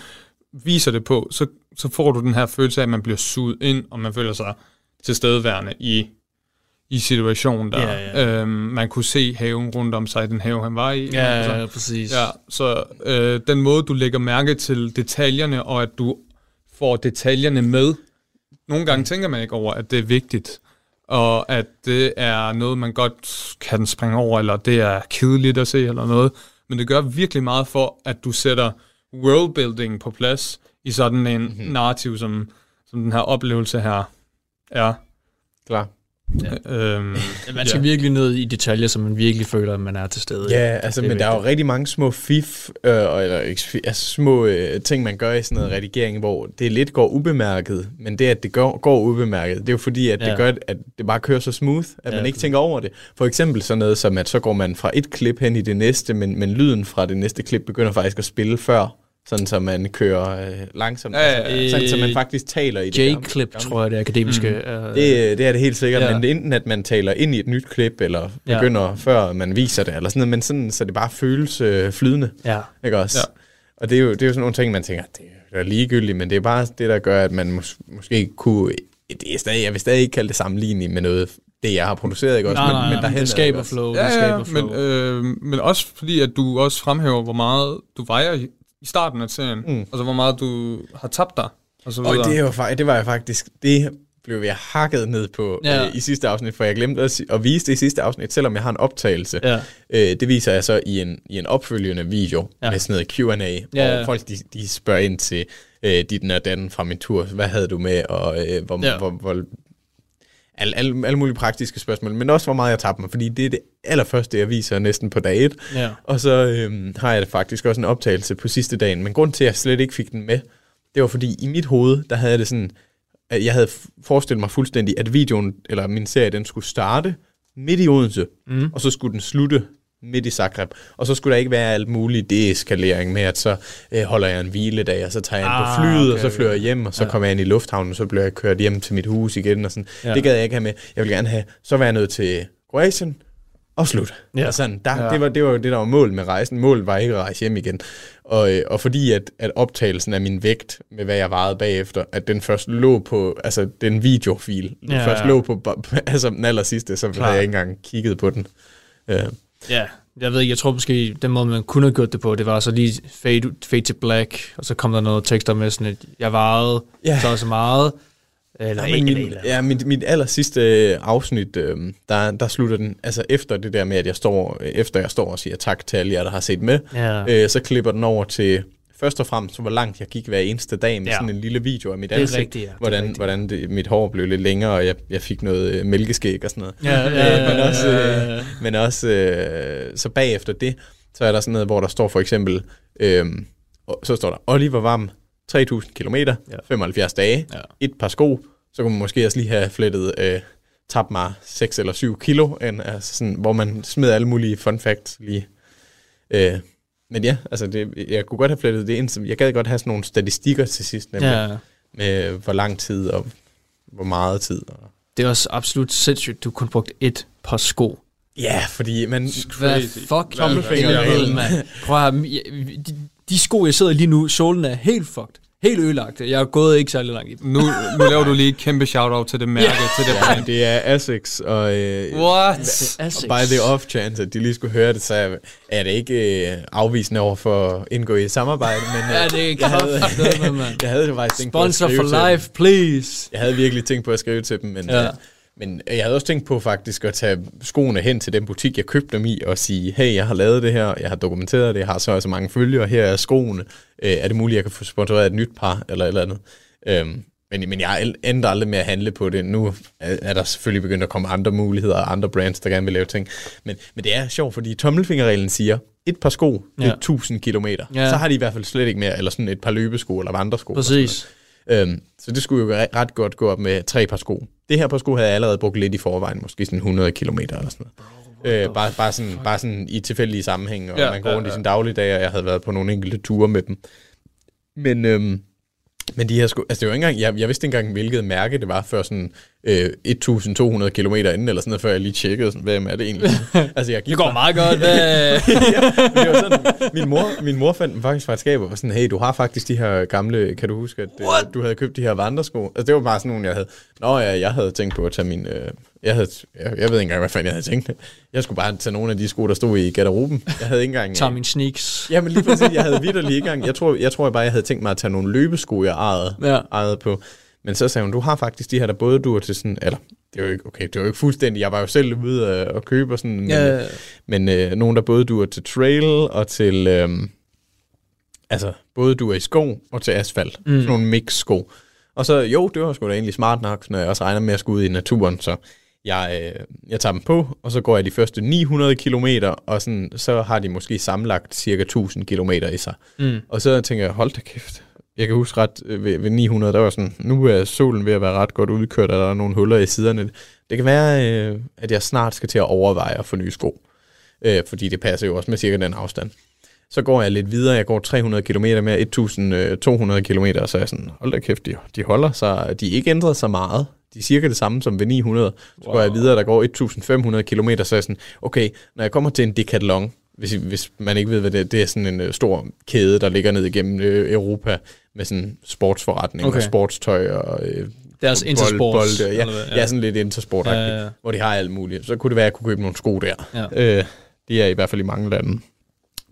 viser det på, så, så får du den her følelse af, at man bliver suget ind, og man føler sig tilstedeværende i, i situationen der. Ja, ja. Øhm, man kunne se haven rundt om sig, den have, han var i. Ja, Altså, ja, præcis. Ja, så øh, den måde, du lægger mærke til detaljerne, og at du får detaljerne med. Nogle gange tænker man ikke over, at det er vigtigt, og at det er noget, man godt kan springe over, eller det er kedeligt at se, eller noget. Men det gør virkelig meget for, at du sætter worldbuilding på plads i sådan en mm-hmm. narrativ, som, som den her oplevelse her er. Klar. Øhm, Man skal ja. virkelig ned i detaljer, så man virkelig føler, at man er til stede. Ja, altså, Det er men der er jo rigtig mange små fif, øh, eller altså, små øh, ting, man gør i sådan noget redigering, hvor det lidt går ubemærket, men det, at det går, går ubemærket, det er jo fordi, at ja. Ja. det gør, at det bare kører så smooth, at Ja, man ikke tænker over det. For eksempel sådan noget som, at så går man fra et klip hen i det næste, men, men lyden fra det næste klip begynder faktisk at spille før, sådan så man kører øh, langsomt, Ja, ja, altså, ja. sådan så man faktisk taler i det J-clip, tror jeg, det akademiske. Mm. Det, det er det helt sikkert, ja. Men det er enten, at man taler ind i et nyt klip, eller begynder ja. før man viser det, eller sådan noget, men sådan, så det bare føles øh, flydende, ja. ikke også? Ja. Og det er, jo, det er jo sådan nogle ting, man tænker, det er jo ligegyldigt, men det er bare det, der gør, at man mås- måske kunne, det er stadig, jeg vil stadig ikke kalde det sammenligning med noget, det jeg har produceret, ikke også? Nej, nej, men, men derhen er det skaber flow. Ja, det ja, skaber flow. men, øh, men også fordi, at du også fremhæver, hvor meget du vejer i, starten af serien, Mm. mm. og så hvor meget du har tabt dig, og så Og det, fa- det var jeg faktisk, det blev jeg hakket ned på ja. Øh, i sidste afsnit, for jeg glemte at, at vise det i sidste afsnit, selvom jeg har en optagelse. Ja. Øh, det viser jeg så i en, i en opfølgende video ja. Med sådan noget Q&A, Ja, hvor ja. folk de, de spørger ind til øh, dit og datten fra min tur. Hvad havde du med, og øh, hvor, ja. Ja. hvor, hvor alle, alle, alle mulige praktiske spørgsmål, men også hvor meget jeg tabte mig, fordi det er det allerførste, jeg viser næsten på dag et. Ja. Og så øhm, har jeg faktisk også en optagelse på sidste dagen, men grund til, at jeg slet ikke fik den med, det var fordi i mit hoved, der havde jeg det sådan, at jeg havde forestillet mig fuldstændig, at videoen, eller min serie, den skulle starte midt i Odense, mm. og så skulle den slutte midt i Zagreb. Og så skulle der ikke være alt muligt deeskalering med, at så øh, holder jeg en hviledag, og så tager jeg ind Ah, på flyet, okay, og så flyver jeg hjem, og så ja. kommer jeg ind i lufthavnen, og så bliver jeg kørt hjem til mit hus igen. Og sådan. Ja. Det gad jeg ikke have med. Jeg ville gerne have, så var jeg nødt til Kroatien, og slut. Ja. Og sådan, der, ja. Ja. det, var, det var jo det, der var målet med rejsen. Målet var ikke at rejse hjem igen. Og, øh, og fordi at, at optagelsen af min vægt, med hvad jeg vejede bagefter, at den først lå på, altså den videofil, den Ja, først ja. lå på, altså den aller sidste, så Klar. havde jeg ikke engang kigget på den. Øh, Ja, jeg ved ikke, jeg tror måske, den måde, man kunne have gjort det på, det var så lige fade, fade to black, og så kom der noget tekster med sådan, at jeg varede Ja. så og så meget. Eller, Ja, men min, eller. ja, mit, mit aller sidste øh, afsnit, øh, der, der slutter den, altså efter det der med, at jeg står, efter jeg står og siger tak til alle jer, der har set med, Ja. øh, så klipper den over til, først og fremmest, hvor langt jeg gik hver eneste dag med ja. Sådan en lille video af mit ansigt, rigtigt, ja. Det hvordan, rigtigt. hvordan det, mit hår blev lidt længere, og jeg, jeg fik noget øh, mælkeskæg og sådan noget. Ja, ja, Øh, men også, øh, men også øh, så bagefter det, så er der sådan noget, hvor der står for eksempel, øh, så står der, Oliver Vam, 3000 km, ja. 75 dage, Ja. et par sko, så kunne man måske også lige have flettet, øh, tabt mig 6 eller 7 kilo, end, altså sådan, hvor man smed alle mulige fun facts lige. Øh, men ja, altså det, jeg kunne godt have flettet det ind, som jeg gad godt have sådan nogle statistikker til sidst, nemlig, ja. ja. med hvor lang tid og hvor meget tid. Og... Det er også absolut sindssygt, du kun brugt et par sko. Ja, fordi man... Hvad fuck? Tommelfingerreglen. mand. Prøv at de, de sko, jeg sidder lige nu, solen er helt fucked. Helt ødelagt. Jeg er gået ikke særlig langt i dem. Nu, nu laver du lige et kæmpe shout-out til det mærke, yeah. til det Ja, brand. det er Asics, og, øh, What? Asics. og by the off chance, at de lige skulle høre det, så er- er det ikke øh, afvisende over for at indgå i et samarbejde, men øh, Ja, det er jeg, havde, kraftigt, mand. jeg havde faktisk tænkt på at Sponsor skrive for til dem. life, please. Jeg havde virkelig tænkt på at skrive til dem, men, ja. Men jeg havde også tænkt på faktisk at tage skoene hen til den butik, jeg købte dem i, og sige, hey, jeg har lavet det her, jeg har dokumenteret det, jeg har så og så mange følgere, her er skoene. Øh, er det muligt, jeg kan få sponsoreret et nyt par, eller et eller andet? Øhm, men, men jeg endte aldrig med at handle på det. Nu er, er der selvfølgelig begyndt at komme andre muligheder og andre brands, der gerne vil lave ting. Men, men det er sjovt, fordi tommelfingerreglen siger, et par sko, det Ja. 1000 kilometer. Ja. Så har de i hvert fald slet ikke mere, eller sådan et par løbesko eller vandresko. Præcis. Øhm, så det skulle jo re- ret godt gå op med tre par sko. Det her par sko havde jeg allerede brugt lidt i forvejen, måske sådan 100 km eller sådan noget. Øh, bare, bare, sådan, bare sådan i tilfældige sammenhæng, og Ja, ja, man går ja, rundt i ja. sin dagligdag, og jeg havde været på nogle enkelte ture med dem. Men, øhm, men de her sko, altså det var ikke engang, jeg, jeg vidste ikke engang, hvilket mærke det var, før sådan øh, 1200 km inden, eller sådan noget, før jeg lige tjekkede, sådan, hvem er det egentlig? altså jeg gik Det går bare- meget godt. Hvad? ja, det var sådan, min mor, min mor fandt dem faktisk fra et skab og var sådan, hey, du har faktisk de her gamle, kan du huske, at øh, du havde købt de her vandresko? Altså, det var bare sådan nogle, jeg havde, nå ja, jeg havde tænkt på at tage min, øh, jeg, havde, jeg, jeg ved ikke engang, hvad fanden jeg havde tænkt. Jeg skulle bare tage nogle af de sko, der stod i garderoben. Jeg havde ikke engang... Tager min sneaks. Ja, men lige præcis, jeg havde vidderlig ikke engang, jeg tror, jeg tror bare, jeg havde tænkt mig at tage nogle løbesko, jeg ejede, Ja. ejede på. Men så sagde hun, du har faktisk de her, der både dur til sådan, eller det er jo ikke, okay, det er jo ikke fuldstændig, jeg var jo selv ude at købe og sådan, men, Ja. men øh, nogen, der både dur til trail og til, øh, altså både dur i sko og til asfalt, mm. sådan nogle mix sko. Og så, jo, det var sgu da egentlig smart nok, når jeg også regner med at skulle ud i naturen, så Jeg, øh, jeg tager dem på, og så går jeg de første 900 kilometer, og sådan, så har de måske sammenlagt cirka 1000 kilometer i sig. Mm. Og så tænker jeg, hold da kæft. Jeg kan huske ret øh, ved, ved 900, der var sådan, nu er solen ved at være ret godt udkørt, og der er nogle huller i siderne. Det kan være, øh, at jeg snart skal til at overveje at få nye sko. Øh, fordi det passer jo også med cirka den afstand. Så går jeg lidt videre, jeg går 300 km med 1200 km, og så er jeg sådan, hold da kæft, de, de holder sig, de er ikke ændret så meget. De er cirka det samme som ved 900. Så går jeg videre, der går 1500 km, så er jeg sådan, okay, når jeg kommer til en decathlon, hvis, hvis man ikke ved, hvad det er, det er sådan en uh, stor kæde, der ligger ned igennem uh, Europa med sådan sportsforretning okay. Og sportstøj og uh, Deres Intersport, bold, ja, eller hvad? ja. ja, sådan lidt intersport Ja, ja, ja. hvor de har alt muligt. Så kunne det være, at jeg kunne købe nogle sko der. Ja. Øh, det er i hvert fald i mange lande.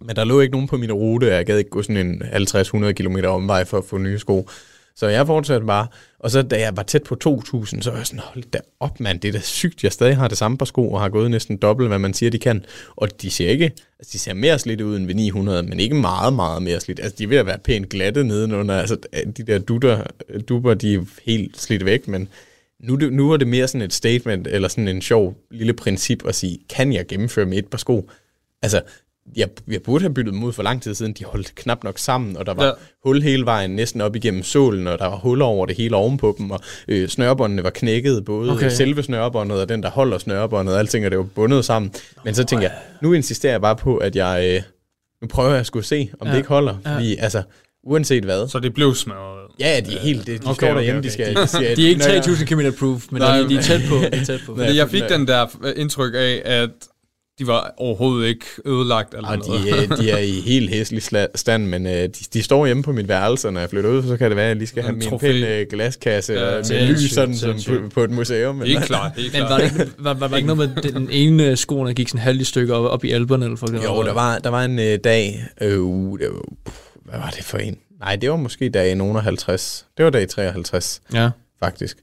Men der lå ikke nogen på min rute, og jeg gad ikke gå sådan en 50-100 km omvej for at få nye sko. Så jeg fortsatte bare. Og så da jeg var tæt på 2.000, så var jeg sådan, hold da op mand, det er da sygt. Jeg stadig har det samme par sko, og har gået næsten dobbelt, hvad man siger, de kan. Og de ser ikke, altså de ser mere slidt ud end ved 900, men ikke meget, meget mere slidt. Altså de er ved at være pænt glatte nedenunder. Altså de der dutter, duber, de er helt slidt væk, men nu, det- nu er det mere sådan et statement, eller sådan en sjov lille princip at sige, kan jeg gennemføre med et par sko? Altså, jeg, jeg burde have byttet dem ud for lang tid siden. De holdt knap nok sammen, og der var Ja. ja. hul hele vejen næsten op igennem sålen, og der var huller over det hele ovenpå dem, og øh, snørebåndene var knækket, både Okay. selve snørebåndet og den, der holder snørebåndet, og alting er det jo bundet sammen. Men så tænker jeg, nu insisterer jeg bare på, at jeg, øh, nu prøver jeg at skulle se, om ja. det ikke holder, Ja. fordi altså, uanset hvad, Så det blev smadret. ja, de er helt, de, de Okay, står okay, derhjemme, okay. de skal, de, skal, De er ikke når jeg- 3000 km proof, men Nej, de, de er tæt på. De er tæt på. Fordi jeg fik den der øh, indtryk af, at de var overhovedet ikke ødelagt eller Og noget. de, er- de er i helt hæslig stand, men øh, de, de står hjemme på mit værelse, og når jeg flytter ud, så kan det være, at jeg lige skal have En min trofæ. pæn øh, glaskasse Ja, med lys, sådan som på, på et museum. Men, Helt klart, helt Men klart. var, det ikke, var, var, var ikke noget med den ene skoen, der gik sådan halvt i stykker op, op i alberne? Eller for eksempel? Jo, der var, der var en øh, dag, øh, det var, pff, hvad var det for en? Nej, det var måske dag nogen 50. Det var dag 53, Ja. faktisk.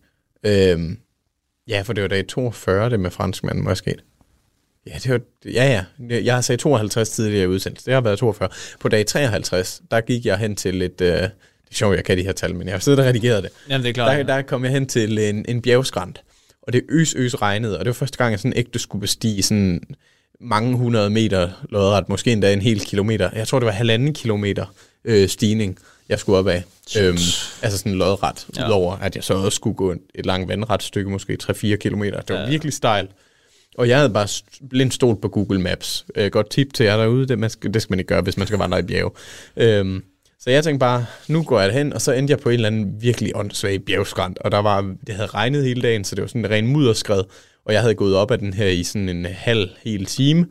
Øhm, ja, for det var dag 42, det med franskmanden måske. Ja, det var, ja, ja. Jeg har sagt 52 tidligere i udsendelsen. Det har været 42. På dag 53, der gik jeg hen til et... Øh, det er sjovt, jeg kan de her tal, men jeg har siddet og redigeret det. Jamen, det er klart. Der, der kom jeg hen til en, en bjergskrant, og det øs, øs regnede, og det var første gang, jeg sådan ægte skulle bestige sådan mange hundrede meter lodret, måske endda en hel kilometer. Jeg tror, det var halvanden kilometer øh, stigning, jeg skulle op af. Øhm, altså sådan lodret, Ja. udover at jeg så også skulle gå et, langt vandret stykke, måske 3-4 kilometer. Det var Ja. virkelig stejlt. Og jeg havde bare blindt stolt på Google Maps. Øh, godt tip til jer derude, det, man skal, det skal man ikke gøre, hvis man skal vandre i bjerge. Øhm, så jeg tænkte bare, nu går jeg hen, og så endte jeg på en eller anden virkelig åndssvag bjergskrant, og der var, det havde regnet hele dagen, så det var sådan en ren mudderskred, og jeg havde gået op ad den her i sådan en halv hel time,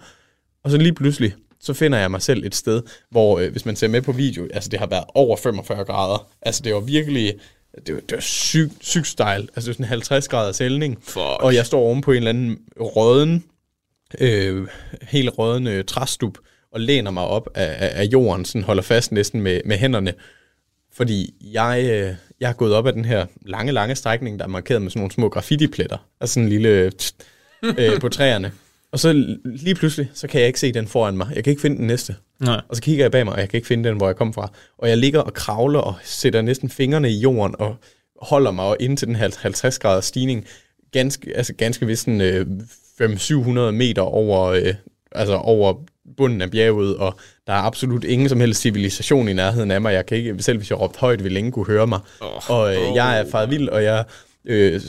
og så lige pludselig, så finder jeg mig selv et sted, hvor øh, hvis man ser med på video, altså det har været over 45 grader, altså det var virkelig, det var, det var sygt, sygt style, altså sådan en 50 graders hældning, Fuck. og jeg står oven på en eller anden råden, øh, helt råden øh, træstup, og læner mig op af, af, af jorden, sådan holder fast næsten med, med hænderne, fordi jeg, øh, jeg er gået op ad den her lange, lange strækning, der er markeret med sådan nogle små graffiti-pletter, altså sådan en lille øh, på træerne. Og så lige pludselig, så kan jeg ikke se den foran mig. Jeg kan ikke finde den næste. Nej. Og så kigger jeg bag mig, og jeg kan ikke finde den, hvor jeg kom fra. Og jeg ligger og kravler og sætter næsten fingrene i jorden og holder mig ind til den her 50 graders stigning. Ganske, altså ganske vist sådan, øh, 500-700 meter over, øh, altså over bunden af bjerget, og der er absolut ingen som helst civilisation i nærheden af mig. Jeg kan ikke, selv hvis jeg råbte højt, vil ingen kunne høre mig. Oh, og øh, jeg er faret vild, og jeg øh,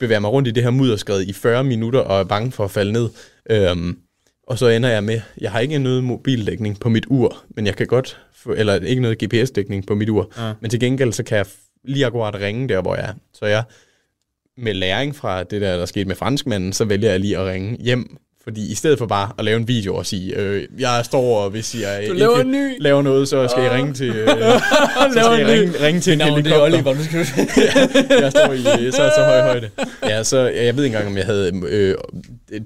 bevæger mig rundt i det her mudderskred i 40 minutter, og er bange for at falde ned. Øhm, og så ender jeg med, jeg har ikke noget mobildækning på mit ur, men jeg kan godt, få, eller ikke noget GPS-dækning på mit ur, Ja. men til gengæld så kan jeg lige akkurat ringe der, hvor jeg er. Så jeg, med læring fra det der, der skete med franskmanden, så vælger jeg lige at ringe hjem, fordi i stedet for bare at lave en video og sige, øh, jeg står, og hvis jeg Du ikke laver en ny. laver noget, så skal I ringe til, øh, så skal ny. ringe, ringe til en Mit navn, det er helikopter. Oliver, nu skal du... jeg står i så, så høj højde. Ja, så jeg ved ikke engang, om jeg havde øh,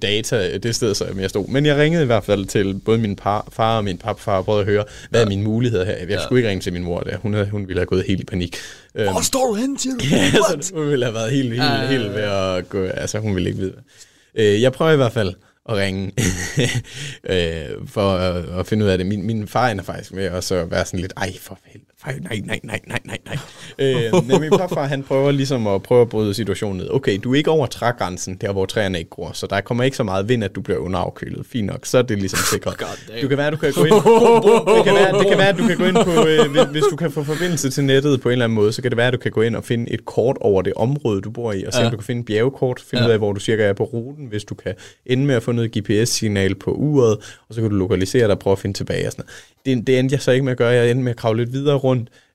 data det sted, som jeg stod. Men jeg ringede i hvert fald til både min par, far og min papfar og prøvede at høre, hvad er mine muligheder her. Jeg skulle ikke ringe til min mor der. Hun, havde, hun ville have gået helt i panik. Øhm, Hvor står du hen til? Ja, så hun ville have været helt, helt, Ja, ja, helt ved at gå, altså hun ville ikke vide. Øh, jeg prøver i hvert fald at ringe øh, for at, at finde ud af det. Min, min far er faktisk med og så være sådan lidt, ej for helvede, nej, nej, nej, nej, nej, nej. øh, men min papfar, han prøver ligesom at prøve at bryde situationen ned. Okay, du er ikke over trægrænsen, der hvor træerne ikke gror, så der kommer ikke så meget vind, at du bliver underafkølet. Fint nok, så er det ligesom sikret. Du kan være, du kan gå ind, det kan være, det kan være at du kan gå ind på, øh, hvis, hvis du kan få forbindelse til nettet på en eller anden måde, så kan det være, at du kan gå ind og finde et kort over det område, du bor i, og se, ja. om du kan finde et bjergekort, finde ja. ud af, hvor du cirka er på ruten, hvis du kan ende med at få noget GPS-signal på uret, og så kan du lokalisere dig og prøve at finde tilbage. Og sådan noget. Det, det endte jeg så ikke med at gøre. Jeg endte med at kravle lidt videre rundt,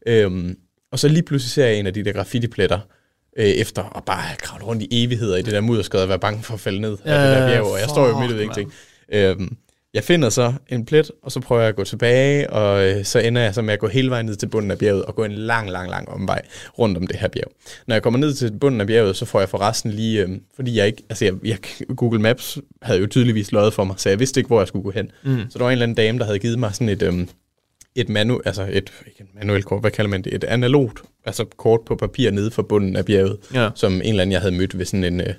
øhm, og så lige pludselig ser jeg en af de der graffiti-pletter, øh, efter og bare kravle rundt i evigheder i det der mudderskred og være bange for at falde ned af det der bjerg, og jeg står jo midt ud i ingenting. Øhm, jeg finder så en plet, og så prøver jeg at gå tilbage, og øh, så ender jeg så med at gå hele vejen ned til bunden af bjerget og gå en lang, lang, lang omvej rundt om det her bjerg. Når jeg kommer ned til bunden af bjerget, så får jeg forresten lige, øh, fordi jeg ikke, altså jeg, jeg, Google Maps havde jo tydeligvis løjet for mig, så jeg vidste ikke, hvor jeg skulle gå hen. Mm. Så der var en eller anden dame, der havde givet mig sådan et, øh, et manu, altså et, ikke et manuelt kort, hvad kalder man det, et analogt, altså kort på papir nede for bunden af bjerget, ja. som en eller anden, jeg havde mødt ved sådan en, øh,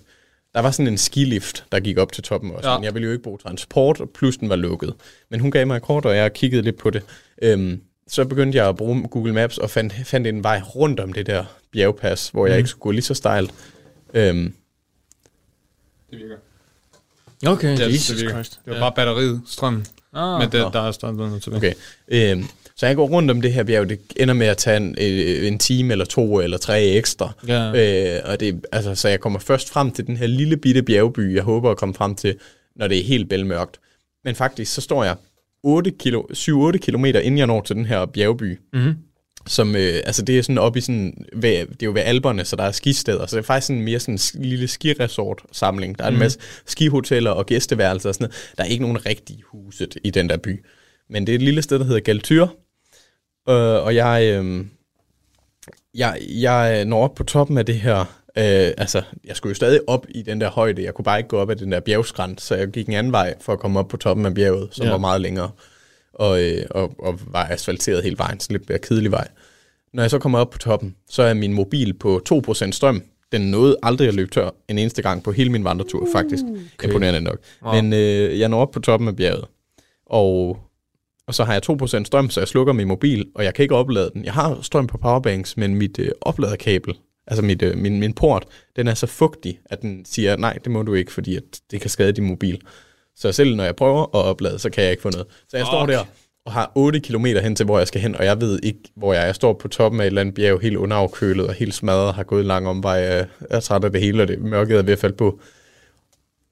der var sådan en skilift, der gik op til toppen også. Ja. Men jeg ville jo ikke bruge transport, og plus den var lukket. Men hun gav mig et kort, og jeg kiggede lidt på det. Øhm, så begyndte jeg at bruge Google Maps, og fandt, fandt en vej rundt om det der bjergpas, hvor mm. jeg ikke skulle gå lige så stejlt. Øhm, det virker. Okay, Jesus det virker. Christ. Det var ja. bare batteriet, strømmen. Ah, men det, der er stadig noget tilbage. Okay. Øhm, så jeg går rundt om det her bjerg, det ender med at tage en, øh, en time eller to eller tre ekstra. Ja. Øh, og det, altså, så jeg kommer først frem til den her lille bitte bjergby, jeg håber at komme frem til, når det er helt bælmørkt. Men faktisk, så står jeg 8 kilo, 7-8 kilometer, inden jeg når til den her bjergby. Mm-hmm. Som, øh, altså det er sådan op i sådan, ved, det er jo ved alberne, så der er skisteder, så det er faktisk sådan mere sådan en lille skiresort-samling. Der er en mm. masse skihoteller og gæsteværelser og sådan noget. Der er ikke nogen rigtige huset i den der by. Men det er et lille sted, der hedder Galtyr, Øh, og jeg, øh, jeg, jeg når op på toppen af det her. Øh, altså, jeg skulle jo stadig op i den der højde. Jeg kunne bare ikke gå op ad den der bjergskrant, så jeg gik en anden vej for at komme op på toppen af bjerget, som ja. var meget længere. Og, øh, og, og var asfalteret hele vejen, så lidt mere kedelig vej. Når jeg så kommer op på toppen, så er min mobil på 2% strøm. Den nåede aldrig at løbe tør en eneste gang på hele min vandretur, faktisk. Uh, okay. Imponerende nok. Wow. Men øh, jeg når op på toppen af bjerget, og og så har jeg 2% strøm, så jeg slukker min mobil, og jeg kan ikke oplade den. Jeg har strøm på powerbanks, men mit øh, opladerkabel, altså mit, øh, min, min port, den er så fugtig, at den siger, nej, det må du ikke, fordi at det kan skade din mobil. Så selv når jeg prøver at oplade, så kan jeg ikke få noget. Så jeg okay. står der og har 8 km hen til, hvor jeg skal hen, og jeg ved ikke, hvor jeg er. Jeg står på toppen af et eller andet bjerg, helt underafkølet og helt smadret, har gået lang omvej. Jeg er træt af det hele, og det mørket er ved at falde på.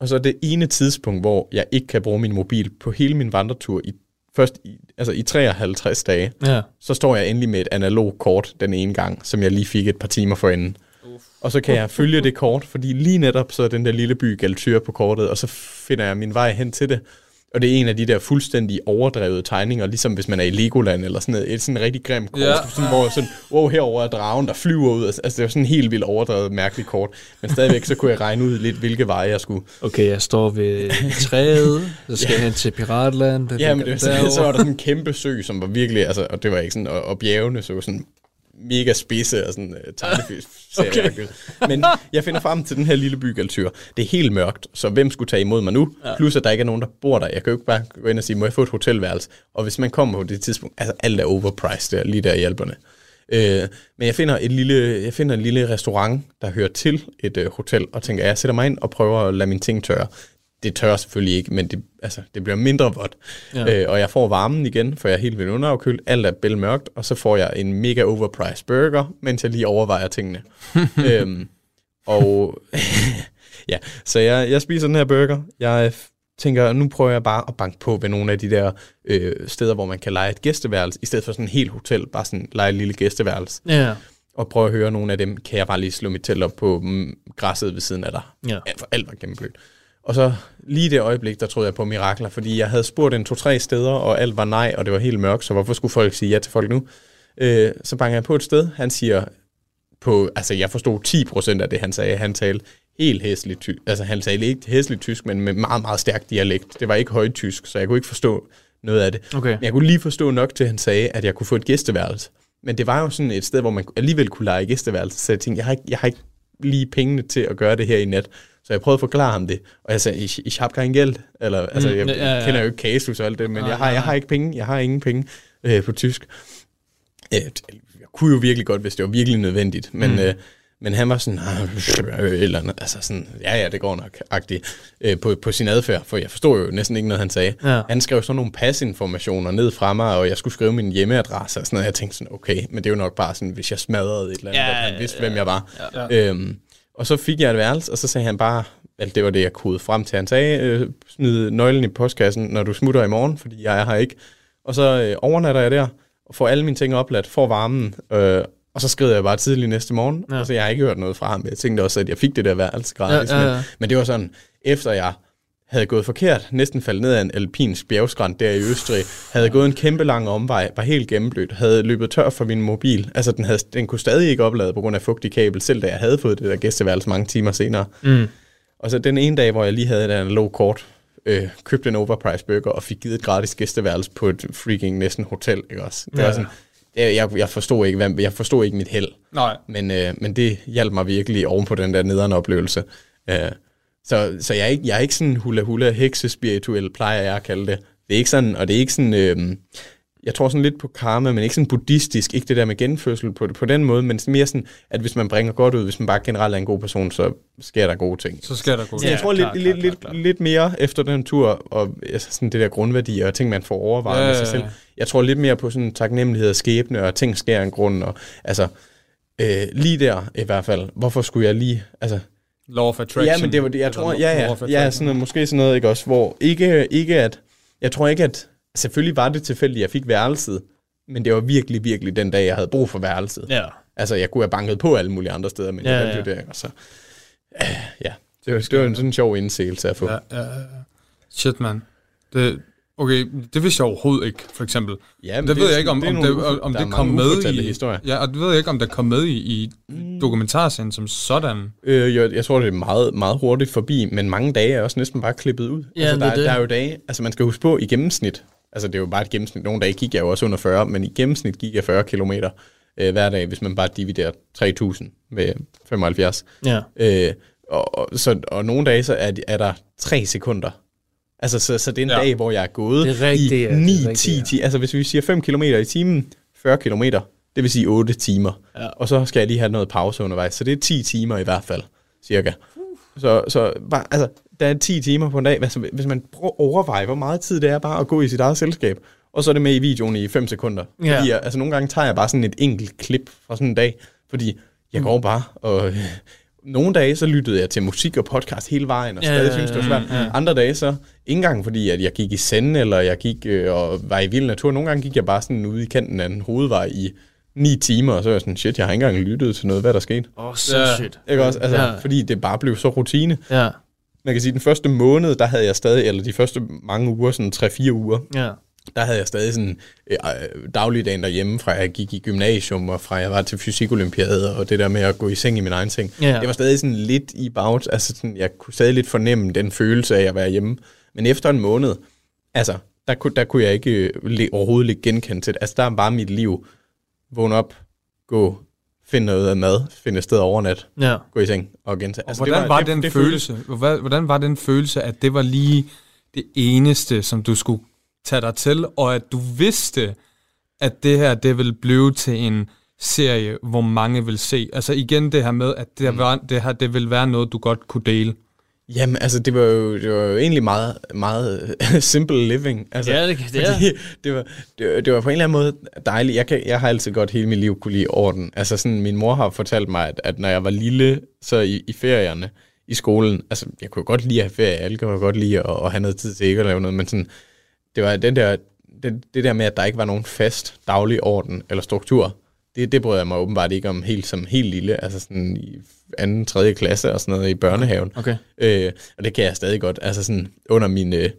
Og så det ene tidspunkt, hvor jeg ikke kan bruge min mobil på hele min vandretur i først i, altså i 53 dage, ja. så står jeg endelig med et analog kort den ene gang, som jeg lige fik et par timer for inden. Og så kan jeg følge det kort, fordi lige netop så er den der lille by Galtyr på kortet, og så finder jeg min vej hen til det. Og det er en af de der fuldstændig overdrevet tegninger, ligesom hvis man er i Legoland eller sådan noget. Et sådan rigtig grim kort, ja. sådan, hvor sådan, wow, herover er dragen, der flyver ud. Altså, det er sådan en helt vildt overdrevet, mærkeligt kort. Men stadigvæk, så kunne jeg regne ud lidt, hvilke veje jeg skulle. Okay, jeg står ved træet, så skal ja. jeg hen til Piratland. ja, men det, så, så var der sådan en kæmpe sø, som var virkelig, altså, og det var ikke sådan, og, og bjergene så sådan mega spidse og sådan uh, tegnefilm okay. Men jeg finder frem til den her lille by Galtyr. Det er helt mørkt, så hvem skulle tage imod mig nu? Ja. Plus at der ikke er nogen, der bor der. Jeg kan jo ikke bare gå ind og sige, må jeg få et hotelværelse? Og hvis man kommer på det tidspunkt, altså alt er overpriced der, lige der i Alperne. Øh, men jeg finder, et lille, jeg finder en lille restaurant, der hører til et øh, hotel, og tænker, jeg sætter mig ind og prøver at lade mine ting tørre det tør selvfølgelig ikke, men det, altså, det bliver mindre vådt. Ja. Øh, og jeg får varmen igen, for jeg er helt vildt underafkølt. Alt er bælmørkt, og så får jeg en mega overpriced burger, mens jeg lige overvejer tingene. øhm, og ja, så jeg, jeg spiser den her burger. Jeg tænker, nu prøver jeg bare at banke på ved nogle af de der øh, steder, hvor man kan lege et gæsteværelse, i stedet for sådan en helt hotel, bare sådan lege et lille gæsteværelse. Ja. Og prøve at høre nogle af dem, kan jeg bare lige slå mit telt op på mm, græsset ved siden af dig. Ja. For alt var gennemblødt. Og så lige det øjeblik, der troede jeg på mirakler, fordi jeg havde spurgt en to-tre steder, og alt var nej, og det var helt mørkt, så hvorfor skulle folk sige ja til folk nu? Øh, så banker jeg på et sted, han siger, på, altså jeg forstod 10% af det, han sagde. Han talte helt hæsligt tysk. Altså han talte ikke hæsligt tysk, men med meget, meget stærk dialekt. Det var ikke højt tysk, så jeg kunne ikke forstå noget af det. Okay. Men jeg kunne lige forstå nok til, at han sagde, at jeg kunne få et gæsteværelse. Men det var jo sådan et sted, hvor man alligevel kunne lege gæsteværelse, så jeg tænkte, jeg har ikke, jeg har ikke lige pengene til at gøre det her i nat. Så jeg prøvede at forklare ham det, og jeg sagde, ich, ich habe kein Geld, eller, altså, jeg ja, ja, ja. kender jo ikke kasus og alt det, men Nej, jeg har, jeg har ikke penge, jeg har ingen penge øh, på tysk. Øh, jeg kunne jo virkelig godt, hvis det var virkelig nødvendigt, men, mm. øh, men han var sådan, "Ah, et eller andet, altså sådan, ja ja, det går nok, agtigt, øh, på, på sin adfærd, for jeg forstod jo næsten ikke noget, han sagde. Ja. Han skrev sådan nogle pasinformationer ned fra mig, og jeg skulle skrive min hjemmeadresse og sådan noget. Jeg tænkte sådan, okay, men det er jo nok bare sådan, hvis jeg smadrede et eller andet, Ja, ja, at han vidste, hvem jeg var. Ja. Ja. Øhm, og så fik jeg et værelse, og så sagde han bare, at det var det, jeg kodede frem til. Han sagde, øh, smid nøglen i postkassen, når du smutter i morgen, fordi jeg er her ikke. Og så øh, overnatter jeg der, og får alle mine ting opladt, får varmen, øh, og så skrider jeg bare tidligt næste morgen. Ja. Og så jeg har ikke hørt noget fra ham. Jeg tænkte også, at jeg fik det der værelse gratis. Ja, ja, ja. Men, men det var sådan, efter jeg havde gået forkert, næsten faldet ned ad en alpinsk bjergskrænt der i Østrig, havde gået en kæmpe lang omvej, var helt gennemblødt, havde løbet tør for min mobil. Altså, den, havde, den kunne stadig ikke oplade på grund af fugtig kabel, selv da jeg havde fået det der gæsteværelse mange timer senere. Mm. Og så den ene dag, hvor jeg lige havde et analog kort, øh, købte en overprice burger og fik givet et gratis gæsteværelse på et freaking næsten hotel, ikke også? Det Ja. var sådan, jeg, jeg, jeg, forstod ikke, hvad, jeg forstod ikke mit held. Nej. Men, øh, men det hjalp mig virkelig oven på den der nederen oplevelse. Øh, så så jeg, er ikke, jeg er ikke sådan hula-hula heksespirituel, plejer jeg at kalde det. Det er ikke sådan, og det er ikke sådan, øh, jeg tror sådan lidt på karma, men ikke sådan buddhistisk, ikke det der med genfødsel på, på den måde, men mere sådan, at hvis man bringer godt ud, hvis man bare generelt er en god person, så sker der gode ting. Så skal der gå. Så jeg tror lidt, klart, lidt, klart, lidt, klart. lidt mere efter den tur, og altså sådan det der grundværdier og ting, man får overvejet Ja, med sig selv. Jeg tror lidt mere på sådan taknemmelighed og skæbne, og ting sker en grund, og altså, øh, lige der i hvert fald, hvorfor skulle jeg lige, altså, Law of attraction. Ja, men det var det, jeg tror, ja, ja, ja, sådan måske sådan noget, ikke også, hvor ikke, ikke at, jeg tror ikke, at, selvfølgelig var det tilfældigt, at jeg fik værelset, men det var virkelig, virkelig den dag, jeg havde brug for værelset. Ja. Altså, jeg kunne have banket på alle mulige andre steder, men Ja, jeg valgte jo ja. det, og så, øh, ja, det var, det var en sådan en sjov indseelse at få. Ja, ja, ja. Shit, man. Det, okay, det vidste jeg overhovedet ikke, for eksempel. Ja, men det, det ved jeg ikke, om, sådan- om det det, nogle om der det kom med i... historier. Ja, og det ved jeg ikke, om det kom med i, i dokumentarserien som sådan. Øh, jeg, jeg tror, det er meget, meget hurtigt forbi, men mange dage er også næsten bare klippet ud. Ja, altså, det der, er er- det. der er jo dage, altså man skal huske på, i gennemsnit, altså det er jo bare et gennemsnit, nogle dage gik jeg jo også under 40, men i gennemsnit gik jeg 40 km øh, hver dag, hvis man bare dividerer 3.000 med 75. Ja. Øh, og, og, så, og nogle dage, så er, er der 3 sekunder. Altså, så, så det er en Ja. dag, hvor jeg er gået Det er rigtigt, i ja, det er 9, rigtigt, 10, ja. 10, altså hvis vi siger 5 km i timen, 40 km, det vil sige 8 timer. Ja. Og så skal jeg lige have noget pause undervejs, så det er 10 timer i hvert fald, cirka. Så, så bare, altså, der er 10 timer på en dag, altså, hvis man prøver at overveje, hvor meget tid det er bare at gå i sit eget selskab, og så er det med i videoen i 5 sekunder. Ja. Fordi jeg, altså nogle gange tager jeg bare sådan et enkelt klip fra sådan en dag, fordi jeg går bare, og øh, nogle dage så lyttede jeg til musik og podcast hele vejen, og Ja, stadig ja, synes det var svært. ja. Andre dage så, ikke engang fordi at jeg gik i send, eller jeg gik øh, og var i vild natur, nogle gange gik jeg bare sådan ude i kanten af en hovedvej i 9 timer, og så var jeg sådan, shit, jeg har ikke engang lyttet til noget, hvad der skete. Åh, oh, sindssygt. Ikke også? Altså, ja. fordi det bare blev så rutine. Ja. Man kan sige, den første måned, der havde jeg stadig, eller de første mange uger, sådan 3-4 uger, Ja. der havde jeg stadig sådan øh, øh, dagligdagen derhjemme, fra jeg gik i gymnasium, og fra jeg var til fysikolympiade, og det der med at gå i seng i min egen seng. Ja. Det var stadig sådan lidt i bags, altså sådan, jeg kunne stadig lidt fornemme den følelse af at være hjemme. Men efter en måned, altså, der kunne, der kunne jeg ikke øh, le, overhovedet lidt genkende til det. Altså, der er bare mit liv. Vågn op, gå, finde noget af mad, finde et sted overnat, Ja. gå i seng og gentage. Og altså, hvordan var, var den følelse? Hvordan, hvordan var den følelse, at det var lige det eneste, som du skulle tage dig til, og at du vidste, at det her, det vil blive til en serie, hvor mange vil se. Altså igen det her med, at det, mm. var, det her, det vil være noget, du godt kunne dele. Jamen, altså, det var jo, det var jo egentlig meget, meget simple living. Altså, Ja, det- det er. det, var, det, det var på en eller anden måde dejligt. Jeg, kan, jeg har altid godt hele mit liv kunne lide orden. Altså, sådan, min mor har fortalt mig, at, at når jeg var lille, så i, i ferierne i skolen, altså, jeg kunne godt lide at have ferie, alle kunne godt lide at, at have noget tid til ikke at lave noget, men sådan, det var den der, det, det der med, at der ikke var nogen fast daglig orden eller struktur, det, det brød jeg mig åbenbart ikke om helt som helt lille, altså sådan i anden, tredje klasse og sådan noget i børnehaven. Okay. Øh, og det kan jeg stadig godt. Altså sådan under min... Øh,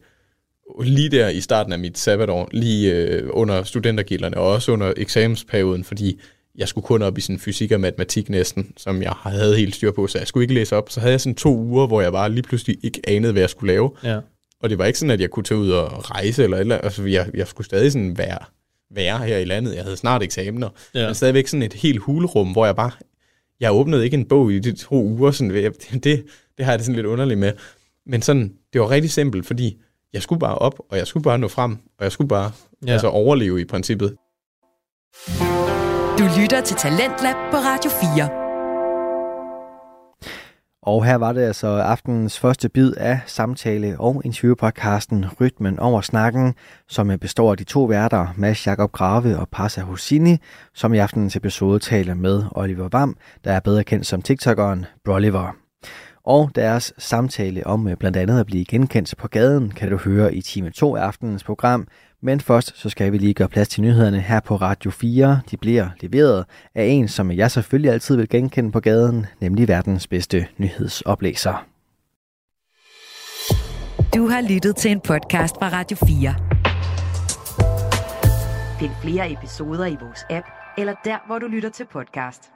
lige der i starten af mit sabbatår, lige øh, under studentergilderne, og også under eksamensperioden, fordi jeg skulle kun op i sådan fysik og matematik næsten, som jeg havde helt styr på, så jeg skulle ikke læse op. Så havde jeg sådan to uger, hvor jeg bare lige pludselig ikke anede, hvad jeg skulle lave. Ja. Og det var ikke sådan, at jeg kunne tage ud og rejse eller eller. Altså, jeg, jeg skulle stadig sådan være, være her i landet. Jeg havde snart eksamener. Ja. Men stadigvæk sådan et helt hulrum, hvor jeg bare jeg åbnede ikke en bog i de to uger, sådan, det, det har jeg det sådan lidt underligt med. Men sådan, det var rigtig simpelt, fordi jeg skulle bare op, og jeg skulle bare nå frem, og jeg skulle bare ja. altså, overleve i princippet. Du lytter til Talentlab på Radio 4. Og her var det altså aftenens første bid af samtale- og interviewpodcasten Rytmen over snakken, som består af de to værter, Mads Jakob Grave og Pasa Hosini, som i aftenens episode taler med Oliver Vam, der er bedre kendt som TikTokeren Broliver. Og deres samtale om øh, blandt andet at blive genkendt på gaden, kan du høre i time 2 af aftenens program, men først så skal vi lige gøre plads til nyhederne her på Radio 4. De bliver leveret af en, som jeg selvfølgelig altid vil genkende på gaden, nemlig verdens bedste nyhedsoplæser. Du har lyttet til en podcast fra Radio 4. Find flere episoder i vores app, eller der, hvor du lytter til podcast.